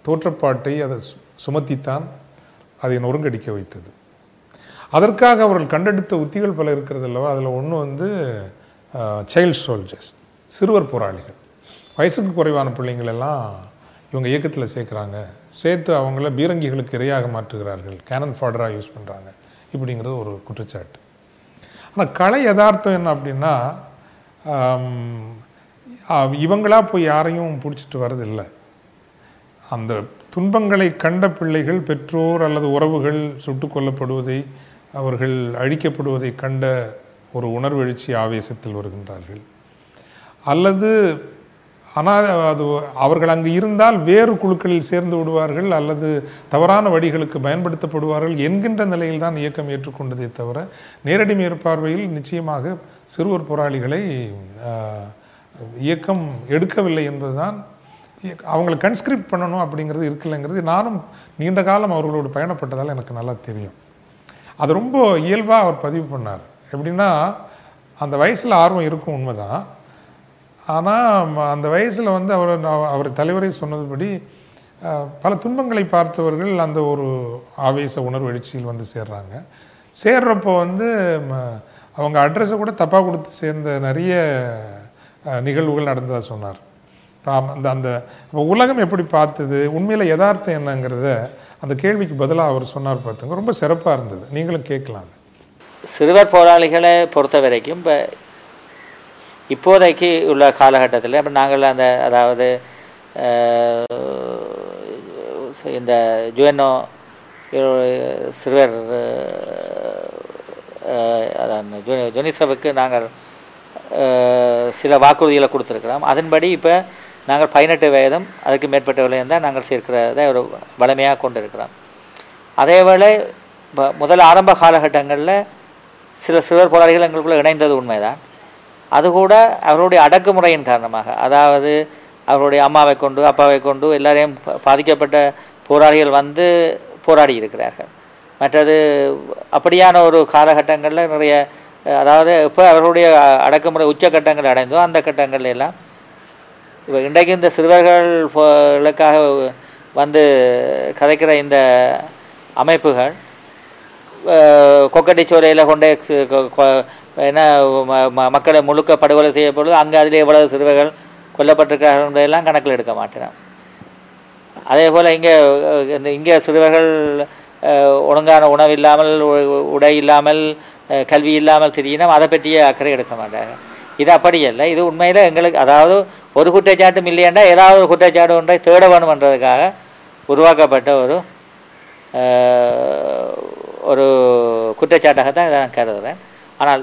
தோற்றப்பாட்டை அதை சு- சுமத்தித்தான் அதை நொறுங்கடிக்க வைத்தது. அதற்காக அவர்கள் கண்டெடுத்த உத்திகள் பல இருக்கிறது அல்லவா? அதில் ஒன்று வந்து சைல்ட் சோல்ஜர்ஸ் சிறுவர் போராளிகள். வயசுக்கு குறைவான பிள்ளைங்களெல்லாம் இவங்க இயக்கத்தில் சேர்க்குறாங்க. சேர்த்து அவங்கள பீரங்கிகளுக்கு இரையாக மாற்றுகிறார்கள். கேனன் ஃபாடராக யூஸ் பண்ணுறாங்க இப்படிங்கிறது ஒரு குற்றச்சாட்டு. ஆனால் கலை யதார்த்தம் என்ன அப்படின்னா இவங்களா போய் யாரையும் பிடிச்சிட்டு வரதில்லை. அந்த துன்பங்களை கண்ட பிள்ளைகள் பெற்றோர் அல்லது உறவுகள் சுட்டு கொல்லப்படுவதை அவர்கள் அழிக்கப்படுவதை கண்ட ஒரு உணர்வெழுச்சி ஆவேசத்தில் வருகின்றார்கள். அல்லது ஆனால் அது அவர்கள் அங்கு இருந்தால் வேறு குழுக்களில் சேர்ந்து விடுவார்கள் அல்லது தவறான வழிகளுக்கு பயன்படுத்தப்படுவார்கள் என்கின்ற நிலையில் தான் இயக்கம் ஏற்றுக்கொண்டதே தவிர நேரடி மேற்பார்வையில் நிச்சயமாக சிறுவர் போராளிகளை ஆஹ், இயக்கம் எடுக்கவில்லை என்பதுதான் அவங்களை கன்ஸ்கிரிப்ட் பண்ணணும் அப்படிங்கிறது இருக்குல்லைங்கிறது நானும் நீண்ட காலம் அவர்களோடு பயணப்பட்டதால் எனக்கு நல்லா தெரியும். அது ரொம்ப இயல்பாக அவர் பதிவு பண்ணார். எப்படின்னா அந்த வயசில் ஆர்வம் இருக்கும் உண்மைதான். ஆனால் அந்த வயசில் வந்து அவர் அவர் தலைவரை சொன்னதுபடி பல துன்பங்களை பார்த்தவர்கள் அந்த ஒரு ஆவேச உணர்வு எழுச்சியில் வந்து சேர்றாங்க. சேர்றப்போ வந்து ம, அவங்க அட்ரஸை கூட தப்பாக கொடுத்து சேர்ந்த நிறைய நிகழ்வுகள் நடந்ததாக சொன்னார். ஆம், அந்த அந்த உலகம் எப்படி பார்த்தது உண்மையில் யதார்த்தம் என்னங்கிறத அந்த கேள்விக்கு பதிலாக அவர் சொன்னார் பார்த்துங்க ரொம்ப சிறப்பாக இருந்தது. நீங்களும் கேட்கலாம் சிறுவர் போராளிகளை பொறுத்த வரைக்கும் இப்போ இப்போதைக்கு உள்ள காலகட்டத்தில் இப்போ நாங்கள் அந்த அதாவது இந்த ஜுவனோ சிறுவர் அதான் ஜூ- நாங்கள் சில வாக்குறுதிகளை கொடுத்துருக்கிறோம். அதன்படி இப்போ நாங்கள் பதினெட்டு வயதும் அதுக்கு மேற்பட்ட மேற்பட்டவர்களையும் தான் நாங்கள் சேர்க்கிறத ஒரு வளமையாக கொண்டு இருக்கிறோம் அதேவேளை இப்போ முதல் ஆரம்ப காலகட்டங்களில் சில சிறுவர் போராளிகள் எங்களுக்குள்ள இணைந்தது உண்மைதான். அது கூட அவருடைய அடக்குமுறையின் காரணமாக. அதாவது அவருடைய அம்மாவை கொண்டு அப்பாவை கொண்டு எல்லாரையும் பாதிக்கப்பட்ட போராளிகள் வந்து போராடி இருக்கிறார்கள். மற்றது அப்படியான ஒரு காலகட்டங்களில் நிறைய அதாவது இப்போ அவர்களுடைய அடக்குமுறை உச்சக்கட்டங்கள் அடைந்தோ அந்த கட்டங்கள் எல்லாம். இப்போ இன்றைக்கு இந்த சிறுவர்களுக்காக வந்து கதைக்கிற இந்த அமைப்புகள் கொக்கட்டி சோலையில் கொண்டே என்ன ம- ம- மக்களை முழுக்க படுகொலை செய்யப்படுது அங்கே அதில் எவ்வளவு சிறுவர்கள் கொல்லப்பட்டிருக்கிறார்களெல்லாம் கணக்கில் எடுக்க மாட்டேன் அதே போல் இங்கே இந்த இங்கே சிறுவர்கள் ஒழுங்கான உணவு இல்லாமல் உடை இல்லாமல் கல்வி இல்லாமல் திரியினம் அதை பற்றியே அக்கறை எடுக்க மாட்டாங்க. இது அப்படி இல்லை இது உண்மையில் எங்களுக்கு அதாவது ஒரு குற்றச்சாட்டும் இல்லையாண்டா ஏதாவது ஒரு குற்றச்சாட்டு ஒன்றை தேட வேணுமன்றதுக்காக உருவாக்கப்பட்ட ஒரு ஒரு குற்றச்சாட்டாக தான் இதை நான் கருதுகிறேன். ஆனால்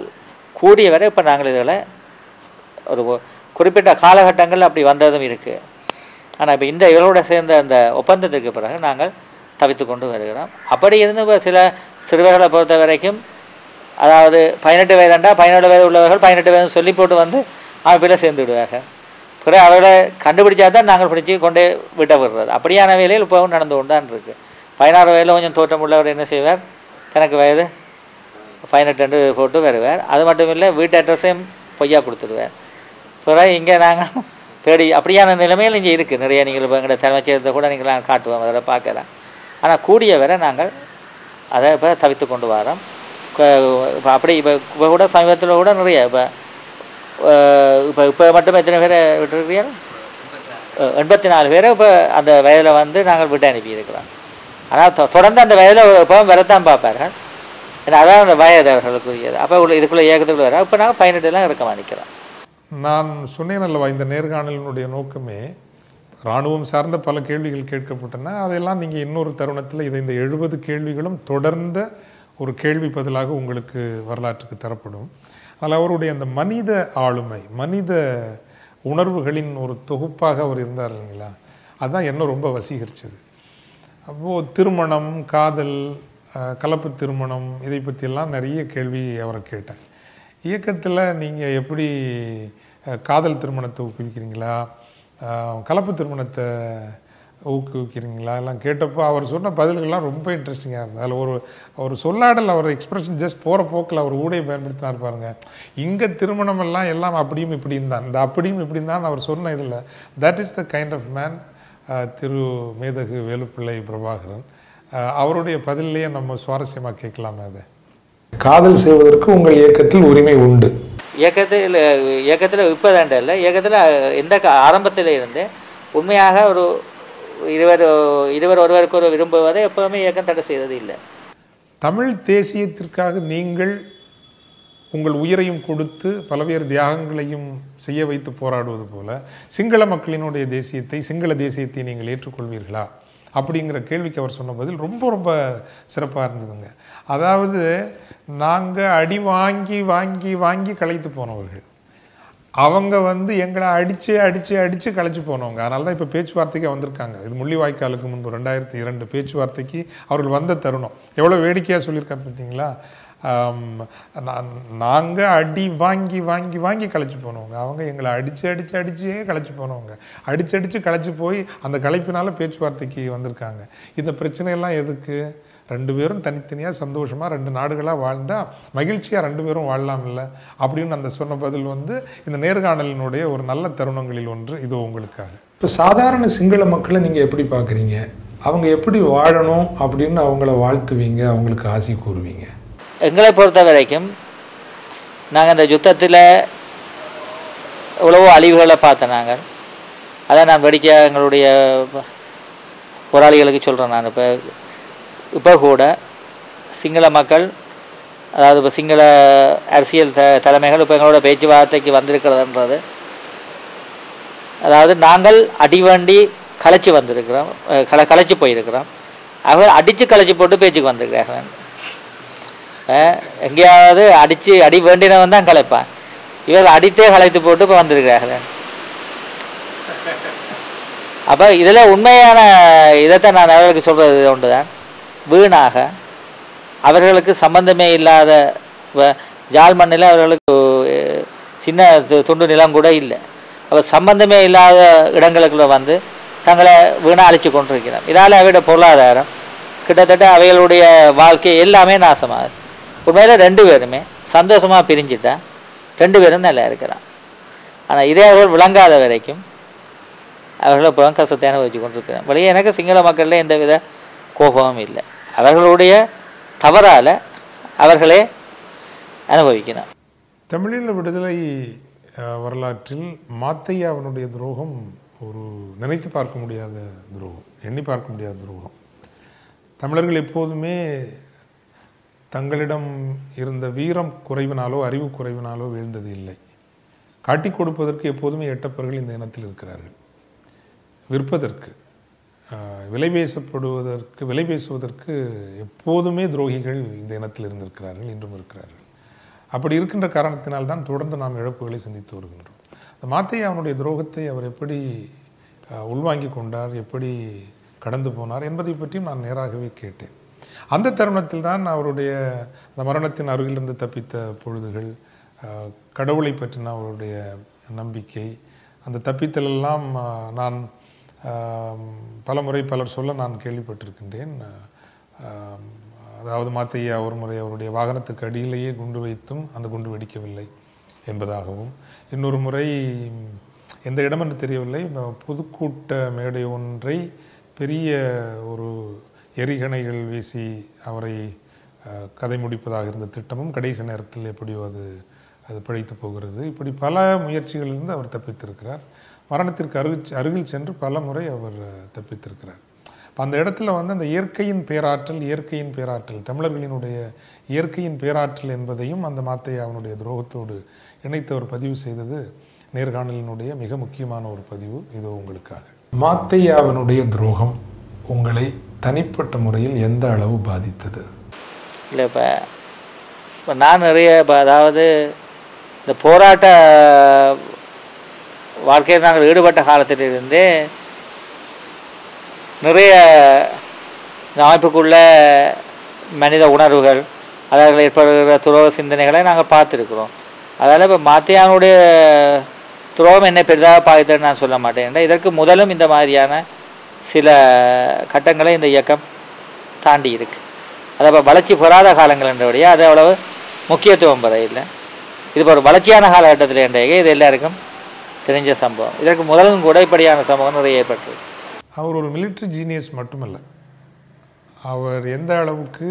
கூடிய வரை இப்போ நாங்கள் இதில் ஒரு குறிப்பிட்ட காலகட்டங்கள் அப்படி வந்ததும் இருக்குது ஆனால் இப்போ இந்த இவரோட சேர்ந்த அந்த ஒப்பந்தத்திற்கு பிறகு நாங்கள் தவித்து கொண்டு வருகிறோம். அப்படி இருந்து சில சிறுவர்களை பொறுத்த வரைக்கும் அதாவது பதினெட்டு வயதுண்டா பதினேழு வயது உள்ளவர்கள் பதினெட்டு வயது சொல்லி போட்டு வந்து அமைப்பில் சேர்ந்து விடுவார்கள் பிறகு அவர்களை கண்டுபிடிச்சா தான் நாங்கள் பிடிச்சி கொண்டே விட்ட விடுறது. அப்படியான வேலையில் இப்போவும் நடந்து கொண்டான் இருக்கு. பதினாறு வயதில் கொஞ்சம் தோற்றம் உள்ளவர் என்ன செய்வார்? தனக்கு வயது பதினெட்டு ரெண்டு போட்டு வருவார். அது மட்டும் இல்லை வீட்டு அட்ரஸையும் பொய்யா கொடுத்துடுவார். பிறகு இங்கே நாங்கள் தேடி அப்படியான நிலைமையில் இங்கே இருக்குது நிறைய நீங்கள் இப்போ எங்களோட தலைமைச் செயலத்தை கூட நீங்கள் நாங்கள் காட்டுவோம் அதில் பார்க்கலாம். ஆனால் கூடிய வரை நாங்கள் அதை இப்போ தவித்து கொண்டு வரோம். இப்போ அப்படி இப்போ இப்போ கூட சமீபத்தில் கூட நிறைய இப்போ இப்போ இப்போ மட்டும் எத்தனை பேரை விட்டுருக்கிறீர்கள் எண்பத்தி நாலு பேரை இப்போ அந்த வயதில் வந்து நாங்கள் விட்டு அனுப்பியிருக்கிறோம் ஆனால் தொடர்ந்து அந்த வயதில் இப்போ வரத்தான் பார்ப்பார்கள் ஏன்னா அதான் அந்த வயது அவர்களுக்குரியது அப்போ உள்ள இதுக்குள்ளே இயக்கத்துக்குள்ள வர இப்போ நாங்கள் பதினெட்டுலாம் இறக்கமாக நிற்கிறோம் நான் சொன்னேன் அல்லவா இந்த நேர்காணலினுடைய நோக்கமே இராணுவம் சார்ந்த பல கேள்விகள் கேட்கப்பட்டன அதையெல்லாம் நீங்கள் இன்னொரு தருணத்தில் இதை இந்த எழுபது கேள்விகளும் தொடர்ந்த ஒரு கேள்வி பதிலாக உங்களுக்கு வரலாற்றுக்கு தரப்படும். அதில் அவருடைய அந்த மனித ஆளுமை மனித உணர்வுகளின் ஒரு தொகுப்பாக அவர் இருந்தார் இல்லைங்களா? அதுதான் என்ன ரொம்ப வசீகரிச்சது. அப்போது திருமணம் காதல் கலப்பு திருமணம் இதை பற்றியெல்லாம் நிறைய கேள்வி அவரை கேட்டேன். இயக்கத்தில் நீங்கள் எப்படி காதல் திருமணத்தை ஊக்குவிக்கிறீங்களா கலப்பு திருமணத்தை ஊக்குவிக்கிறீங்களா? எல்லாம் கேட்டப்போ அவர் சொன்ன பதில்கள்லாம் ரொம்ப இன்ட்ரெஸ்டிங்காக இருந்தது. அதில் ஒரு ஒரு சொல்லாடல் அவர் எக்ஸ்பிரஷன் ஜஸ்ட் போகிற போக்கில் அவர் ஊடைய பயன்படுத்தினார் பாருங்க. இங்கே திருமணம் எல்லாம் எல்லாம் அப்படியும் இப்படியும் தான். இந்த அப்படியும் இப்படியும் தான் அவர் சொன்ன இதில் that is the kind of man Thiru Methagu Velupillai Prabhakaran. அவருடைய பதிலையே நம்ம சுவாரஸ்யமாக கேட்கலாமே அதை காதல் செய்வதற்கு உங்கள் இயக்கத்தில் உரிமை உண்டு. இயக்கத்தில் இயக்கத்தில் இப்போதாண்ட இல்லை இயக்கத்தில் எந்த கா- ஆரம்பத்தில் இருந்து உண்மையாக ஒரு இருவர் இருவர் ஒருவருக்கு ஒரு விரும்புவதை எப்போவுமே இயக்கம் தடை செய்தது இல்லை. தமிழ் தேசியத்திற்காக நீங்கள் உங்கள் உயிரையும் கொடுத்து பல்வேறு தியாகங்களையும் செய்ய வைத்து போராடுவது போல சிங்கள மக்களினுடைய தேசியத்தை சிங்கள தேசியத்தை நீங்கள் ஏற்றுக்கொள்வீர்களா? அப்படிங்கிற கேள்விக்கு அவர் சொன்ன பதில் ரொம்ப ரொம்ப சிறப்பாக இருந்ததுங்க. அதாவது நாங்கள் அடி வாங்கி வாங்கி வாங்கி களைத்து போனவர்கள். அவங்க வந்து எங்களை அடித்து அடித்து அடித்து கலைச்சு போனவங்க. அதனால தான் இப்போ பேச்சுவார்த்தைக்கு வந்திருக்காங்க. இது முள்ளிவாய்க்காலுக்கு முன்பு ரெண்டாயிரத்தி இரண்டு பேச்சுவார்த்தைக்கு அவர்கள் வந்த தருணம். எவ்வளோ வேடிக்கையாக சொல்லியிருக்காரு பார்த்தீங்களா? நாங்கள் அடி வாங்கி வாங்கி வாங்கி களைச்சி போனவங்க. அவங்க எங்களை அடித்து அடித்து அடித்தே களைச்சி போனவங்க. அடித்து அடித்து களைச்சு போய் அந்த களைப்பினால பேச்சுவார்த்தைக்கு வந்திருக்காங்க. இந்த பிரச்சனையெல்லாம் எதுக்கு? ரெண்டு பேரும் தனித்தனியாக சந்தோஷமாக ரெண்டு நாடுகளாக வாழ்ந்தா மகிழ்ச்சியாக ரெண்டு பேரும் வாழலாம் இல்லை அப்படின்னு அந்த சொன்ன பதில் வந்து இந்த நேர்காணலினுடைய ஒரு நல்ல தருணங்களில் ஒன்று இது உங்களுக்காக. இப்போ சாதாரண சிங்கள மக்களை நீங்கள் எப்படி பார்க்குறீங்க அவங்க எப்படி வாழணும் அப்படின்னு அவங்கள வாழ்த்துவீங்க அவங்களுக்கு ஆசை கூறுவீங்க? எங்களை பொறுத்த வரைக்கும் நாங்கள் இந்த யுத்தத்தில் எவ்வளவோ அழிவுகளை பார்த்தோம் நாங்கள் அதை நான் வேடிக்கையாக எங்களுடைய போராளிகளுக்கு சொல்கிறேன் நான். இப்போ இப்போ கூட சிங்கள மக்கள் அதாவது இப்போ சிங்கள அரசியல் த தலைமைகள் இப்போ எங்களோட பேச்சுவார்த்தைக்கு வந்திருக்கிறதுன்றது. அதாவது நாங்கள் அடிவண்டி கலைச்சி வந்திருக்கிறோம் கல கலைச்சி போயிருக்கிறோம். அவர் அடித்து கலைச்சி போட்டு பேச்சுக்கு வந்திருக்கிறார்கள். எங்கேயாவது அடித்து அடி வேண்டினவன் தான் கலைப்பான். இவர் அடித்தே கலைத்து போட்டு இப்போ வந்திருக்கிறார்கள். அப்போ இதில் உண்மையான இதைத்தான் நான் அவர்களுக்கு சொல்கிறது ஒன்று தான் வீணாக அவர்களுக்கு சம்பந்தமே இல்லாத வ- ஜாழ் மண்ணில் அவர்களுக்கு சின்ன து- துண்டு நிலம் கூட இல்லை. அப்போ சம்பந்தமே இல்லாத இடங்களுக்குள்ள வந்து தங்களை வீணாக அழிச்சு கொண்டிருக்கிறார். இதால் அவையோட பொருளாதாரம் கிட்டத்தட்ட அவைகளுடைய வாழ்க்கை எல்லாமே நாசமாகுது. உண்மையில் ரெண்டு பேருமே சந்தோஷமாக பிரிஞ்சுட்டா ரெண்டு பேரும் நல்லா இருக்கிறான் ஆனால் இதே அவர்கள் விளங்காத வரைக்கும் அவர்கள் இப்போ கஷ்டத்தை அனுபவிச்சு கொண்டிருக்கிறார். வெளியே எனக்கு சிங்கள மக்களில் எந்த வித கோபமும் இல்லை. அவர்களுடைய தவறால் அவர்களே அனுபவிக்கணும் தமிழீழ விடுதலை வரலாற்றில் மாத்தையாவனுடைய துரோகம் ஒரு நினைத்து பார்க்க முடியாத துரோகம் எண்ணி பார்க்க முடியாத துரோகம். தமிழர்கள் எப்போதுமே தங்களிடம் இருந்த வீரம் குறைவினாலோ அறிவு குறைவினாலோ வீழ்ந்தது இல்லை. காட்டிக் கொடுப்பதற்கு எப்போதுமே எட்டப்பர்கள் இந்த இனத்தில் இருக்கிறார்கள். விற்பதற்கு. விலை பேசப்படுவதற்கு விலை பேசுவதற்கு எப்போதுமே துரோகிகள் இந்த இனத்தில் இருந்திருக்கிறார்கள் இன்றும் இருக்கிறார்கள். அப்படி இருக்கின்ற காரணத்தினால்தான் தொடர்ந்து நாம் இழப்புகளை சந்தித்து வருகின்றோம். அந்த மாத்தையா அவனுடைய துரோகத்தை அவர் எப்படி உள்வாங்கி உள்வாங்கிக் கொண்டார் எப்படி கடந்து போனார் என்பதை பற்றியும் நான் நேராகவே கேட்டேன். அந்த தருணத்தில் தான் அவருடைய அந்த மரணத்தின் அருகிலிருந்து தப்பித்த பொழுதுகள் கடவுளை பற்றின அவருடைய நம்பிக்கை அந்த தப்பித்தலெல்லாம் நான் பலமுறை பலர் சொல்ல நான் கேள்விப்பட்டிருக்கின்றேன். அதாவது மாத்தையா ஒரு முறை அவருடைய வாகனத்துக்கு அடியிலேயே குண்டு வைத்தும் அந்த குண்டு வெடிக்கவில்லை என்பதாகவும் இன்னொரு முறை எந்த இடம் என்று தெரியவில்லை பொதுக்கூட்ட மேடை ஒன்றை பெரிய ஒரு எரிகணைகள் வீசி அவரை கதை முடிப்பதாக இருந்த திட்டமும் கடைசி நேரத்தில் எப்படியோ அது அது பிழைத்து போகிறது. இப்படி பல முயற்சிகளிலிருந்து அவர் தப்பித்திருக்கிறார். மரணத்திற்கு அருகில் அருகில் சென்று பல முறை அவர் தப்பித்திருக்கிறார். அந்த இடத்துல வந்து அந்த இயற்கையின் பேராற்றல் இயற்கையின் பேராற்றல் தமிழர்களினுடைய இயற்கையின் பேராற்றல் என்பதையும் அந்த மாத்தையா அவனுடைய துரோகத்தோடு இணைத்து அவர் பதிவு செய்தது நேர்காணலினுடைய மிக முக்கியமான ஒரு பதிவு. இது உங்களுக்காக. மாத்தையாவினுடைய துரோகம் உங்களை தனிப்பட்ட முறையில் எந்த அளவு பாதித்தது? இல்லை இப்போ இப்போ நான் நிறைய இப்போ அதாவது இந்த போராட்ட வாழ்க்கையில் நாங்கள் ஈடுபட்ட காலத்திலிருந்தே நிறைய இந்த அமைப்புக்குள்ள மனித உணர்வுகள் அதில் ஏற்படுகிற துரோக சிந்தனைகளை நாங்கள் பார்த்துருக்குறோம். அதால் இப்போ மாத்தியானுடைய துரோகம் என்னை பெரிதாக பாதித்தன்னு நான் சொல்ல மாட்டேன். இதற்கு முதலும் இந்த மாதிரியான சில கட்டங்களை இந்த இயக்கம் தாண்டி இருக்கு. அதை இப்போ வளர்ச்சி பெறாத காலங்கள் என்றபடியே அது அவ்வளவு முக்கியத்துவம் பெற இல்லை. இது ஒரு வளர்ச்சியான காலகட்டத்தில் என்றே இது எல்லாருக்கும் தெரிஞ்ச சம்பவம். இதற்கு முதலும் கூட இப்படியான சம்பவம் நிறைய ஏற்பட்டது அவர் ஒரு மிலிட்ரி ஜீனியஸ் மட்டுமல்ல. அவர் எந்த அளவுக்கு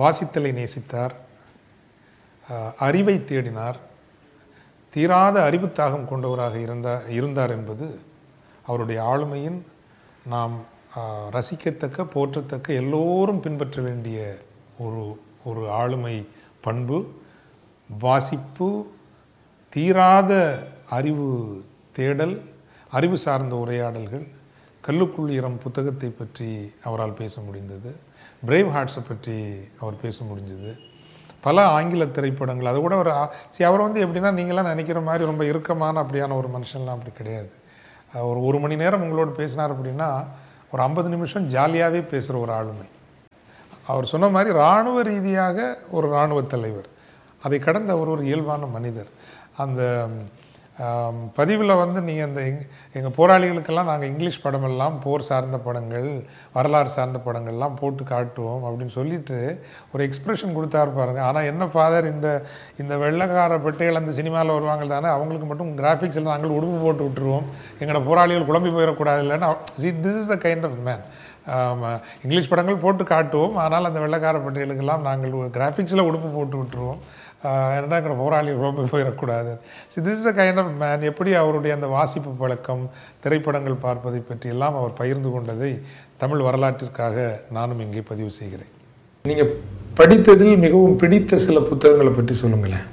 வாசித்தலை நேசித்தார் அறிவை தேடினார் தீராத அறிவுத்தாகம் கொண்டவராக இருந்தார் இருந்தார் என்பது அவருடைய ஆளுமையின் நாம் ரசிக்கத்தக்க போற்றத்தக்க எல்லோரும் பின்பற்ற வேண்டிய ஒரு ஒரு ஆளுமை பண்பு வாசிப்பு தீராத அறிவு தேடல் அறிவு சார்ந்த உரையாடல்கள் கல்லுக்குள் இரம் புத்தகத்தை பற்றி அவரால் பேச முடிந்தது. பிரேவ் ஹார்ட்ஸை பற்றி அவர் பேச முடிஞ்சது. பல ஆங்கில திரைப்படங்கள் அது கூட ஒரு சரி அவர் வந்து எப்படின்னா நீங்களாம் நினைக்கிற மாதிரி ரொம்ப இறுக்கமான அப்படியான ஒரு மனுஷன்லாம் அப்படி கிடையாது. ஒரு ஒரு மணி நேரம் உங்களோட பேசினார் அப்படின்னா ஒரு ஐம்பது நிமிஷம் ஜாலியாகவே பேசுகிற ஒரு ஆளுமை. அவர் சொன்ன மாதிரி இராணுவ ரீதியாக ஒரு இராணுவ தலைவர். அதை கடந்த அவர் ஒரு இயல்பான மனிதர். அந்த பதிவில் வந்து நீங்கள் அந்த எங் எங்கள் போராளிகளுக்கெல்லாம் நாங்கள் இங்கிலீஷ் படமெல்லாம் போர் சார்ந்த படங்கள் வரலாறு சார்ந்த படங்கள்லாம் போட்டு காட்டுவோம் அப்படின்னு சொல்லிட்டு ஒரு எக்ஸ்பிரஷன் கொடுத்தாரு பாருங்க. ஆனால் என்ன ஃபாதர் இந்த இந்த வெள்ளைக்கார பெட்டைகள் அந்த சினிமாவில் வருவாங்க தானே அவங்களுக்கு மட்டும் கிராஃபிக்ஸில் நாங்கள் உடுப்பு போட்டு விட்டுருவோம். எங்களோட போராளிகள் குழம்பி போயிடக்கூடாது இல்லைன்னா this is the kind of man English படங்கள் போட்டு காட்டுவோம். ஆனால் அந்த வெள்ளைக்கார பட்டியலுக்கெல்லாம் நாங்கள் கிராஃபிக்ஸில் உடுப்பு போட்டு விட்டுருவோம். எங்களை போராளி ரொம்ப போயிடக்கூடாது. So this is a kind of man எப்படி அவருடைய அந்த வாசிப்பு பழக்கம் திரைப்படங்கள் பார்ப்பதை பற்றி எல்லாம் அவர் பகிர்ந்து கொண்டதை தமிழ் வரலாற்றிற்காக நானும் இங்கே பதிவு செய்கிறேன். நீங்கள் படித்ததில் மிகவும் பிடித்த சில புத்தகங்களை பற்றி சொல்லுங்களேன்.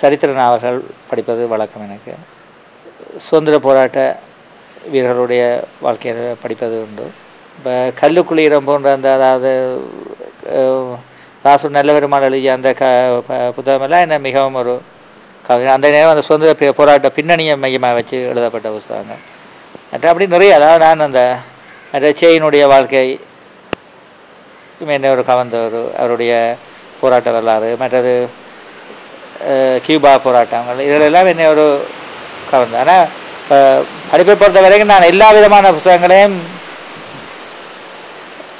சரித்திர நாவல்கள் படிப்பது வழக்கம் எனக்கு. சுதந்திர போராட்ட வீரர்களுடைய வாழ்க்கையை படிப்பது உண்டு. இப்போ கல்லுக்குளீரம் போன்ற அந்த அதாவது அஹ், ராசு நல்லபெருமாள் எழுதிய அந்த க ப- புத்தகமெல்லாம் என்ன மிகவும் ஒரு கவிஞர். அந்த நேரம் அந்த சுதந்திர போராட்ட பின்னணியை மையமாக வச்சு எழுதப்பட்ட புத்தகங்கள். மற்ற அப்படி நிறைய அதாவது நான் அந்த மற்ற சேயினுடைய வாழ்க்கை என்ன ஒரு கவர்ந்த ஒரு அவருடைய போராட்ட வரலாறு மற்றது கியூபா போராட்டங்கள் இதிலெல்லாம் என்ன ஒரு கவர்ந்து ஆனால் படிப்பை பொறுத்த வரைக்கும் நான் எல்லா விதமான புத்தகங்களையும்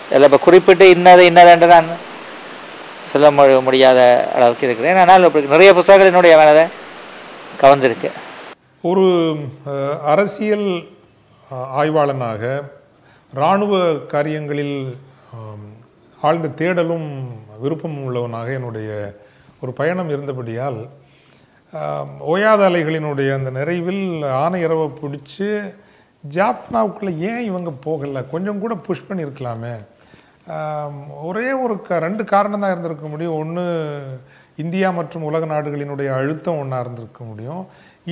இதில் இப்போ குறிப்பிட்டு இன்னது இன்னதென்று நான் சொல்ல முடியாத அளவுக்கு இருக்கிறேன் ஆனால் இப்படி நிறைய புத்தகங்கள் என்னுடைய மனதை கவர்ந்திருக்கு ஒரு அரசியல் ஆய்வாளனாக இராணுவ காரியங்களில் ஆழ்ந்த தேடலும் விருப்பமும் உள்ளவனாக என்னுடைய ஒரு பயணம் இருந்தபடியால் ஓயாத அலைகளினுடைய அந்த நிறைவில் ஆணையரவை பிடிச்சி ஜாஃப்னாவுக்குள்ளே ஏன் இவங்க போகலை? கொஞ்சம் கூட புஷ் பண்ணியிருக்கலாமே. ஒரே ஒரு க ரெண்டு காரணம் தான் இருந்திருக்க முடியும். ஒன்று இந்தியா மற்றும் உலக நாடுகளினுடைய அழுத்தம் ஒன்றா இருந்திருக்க முடியும்.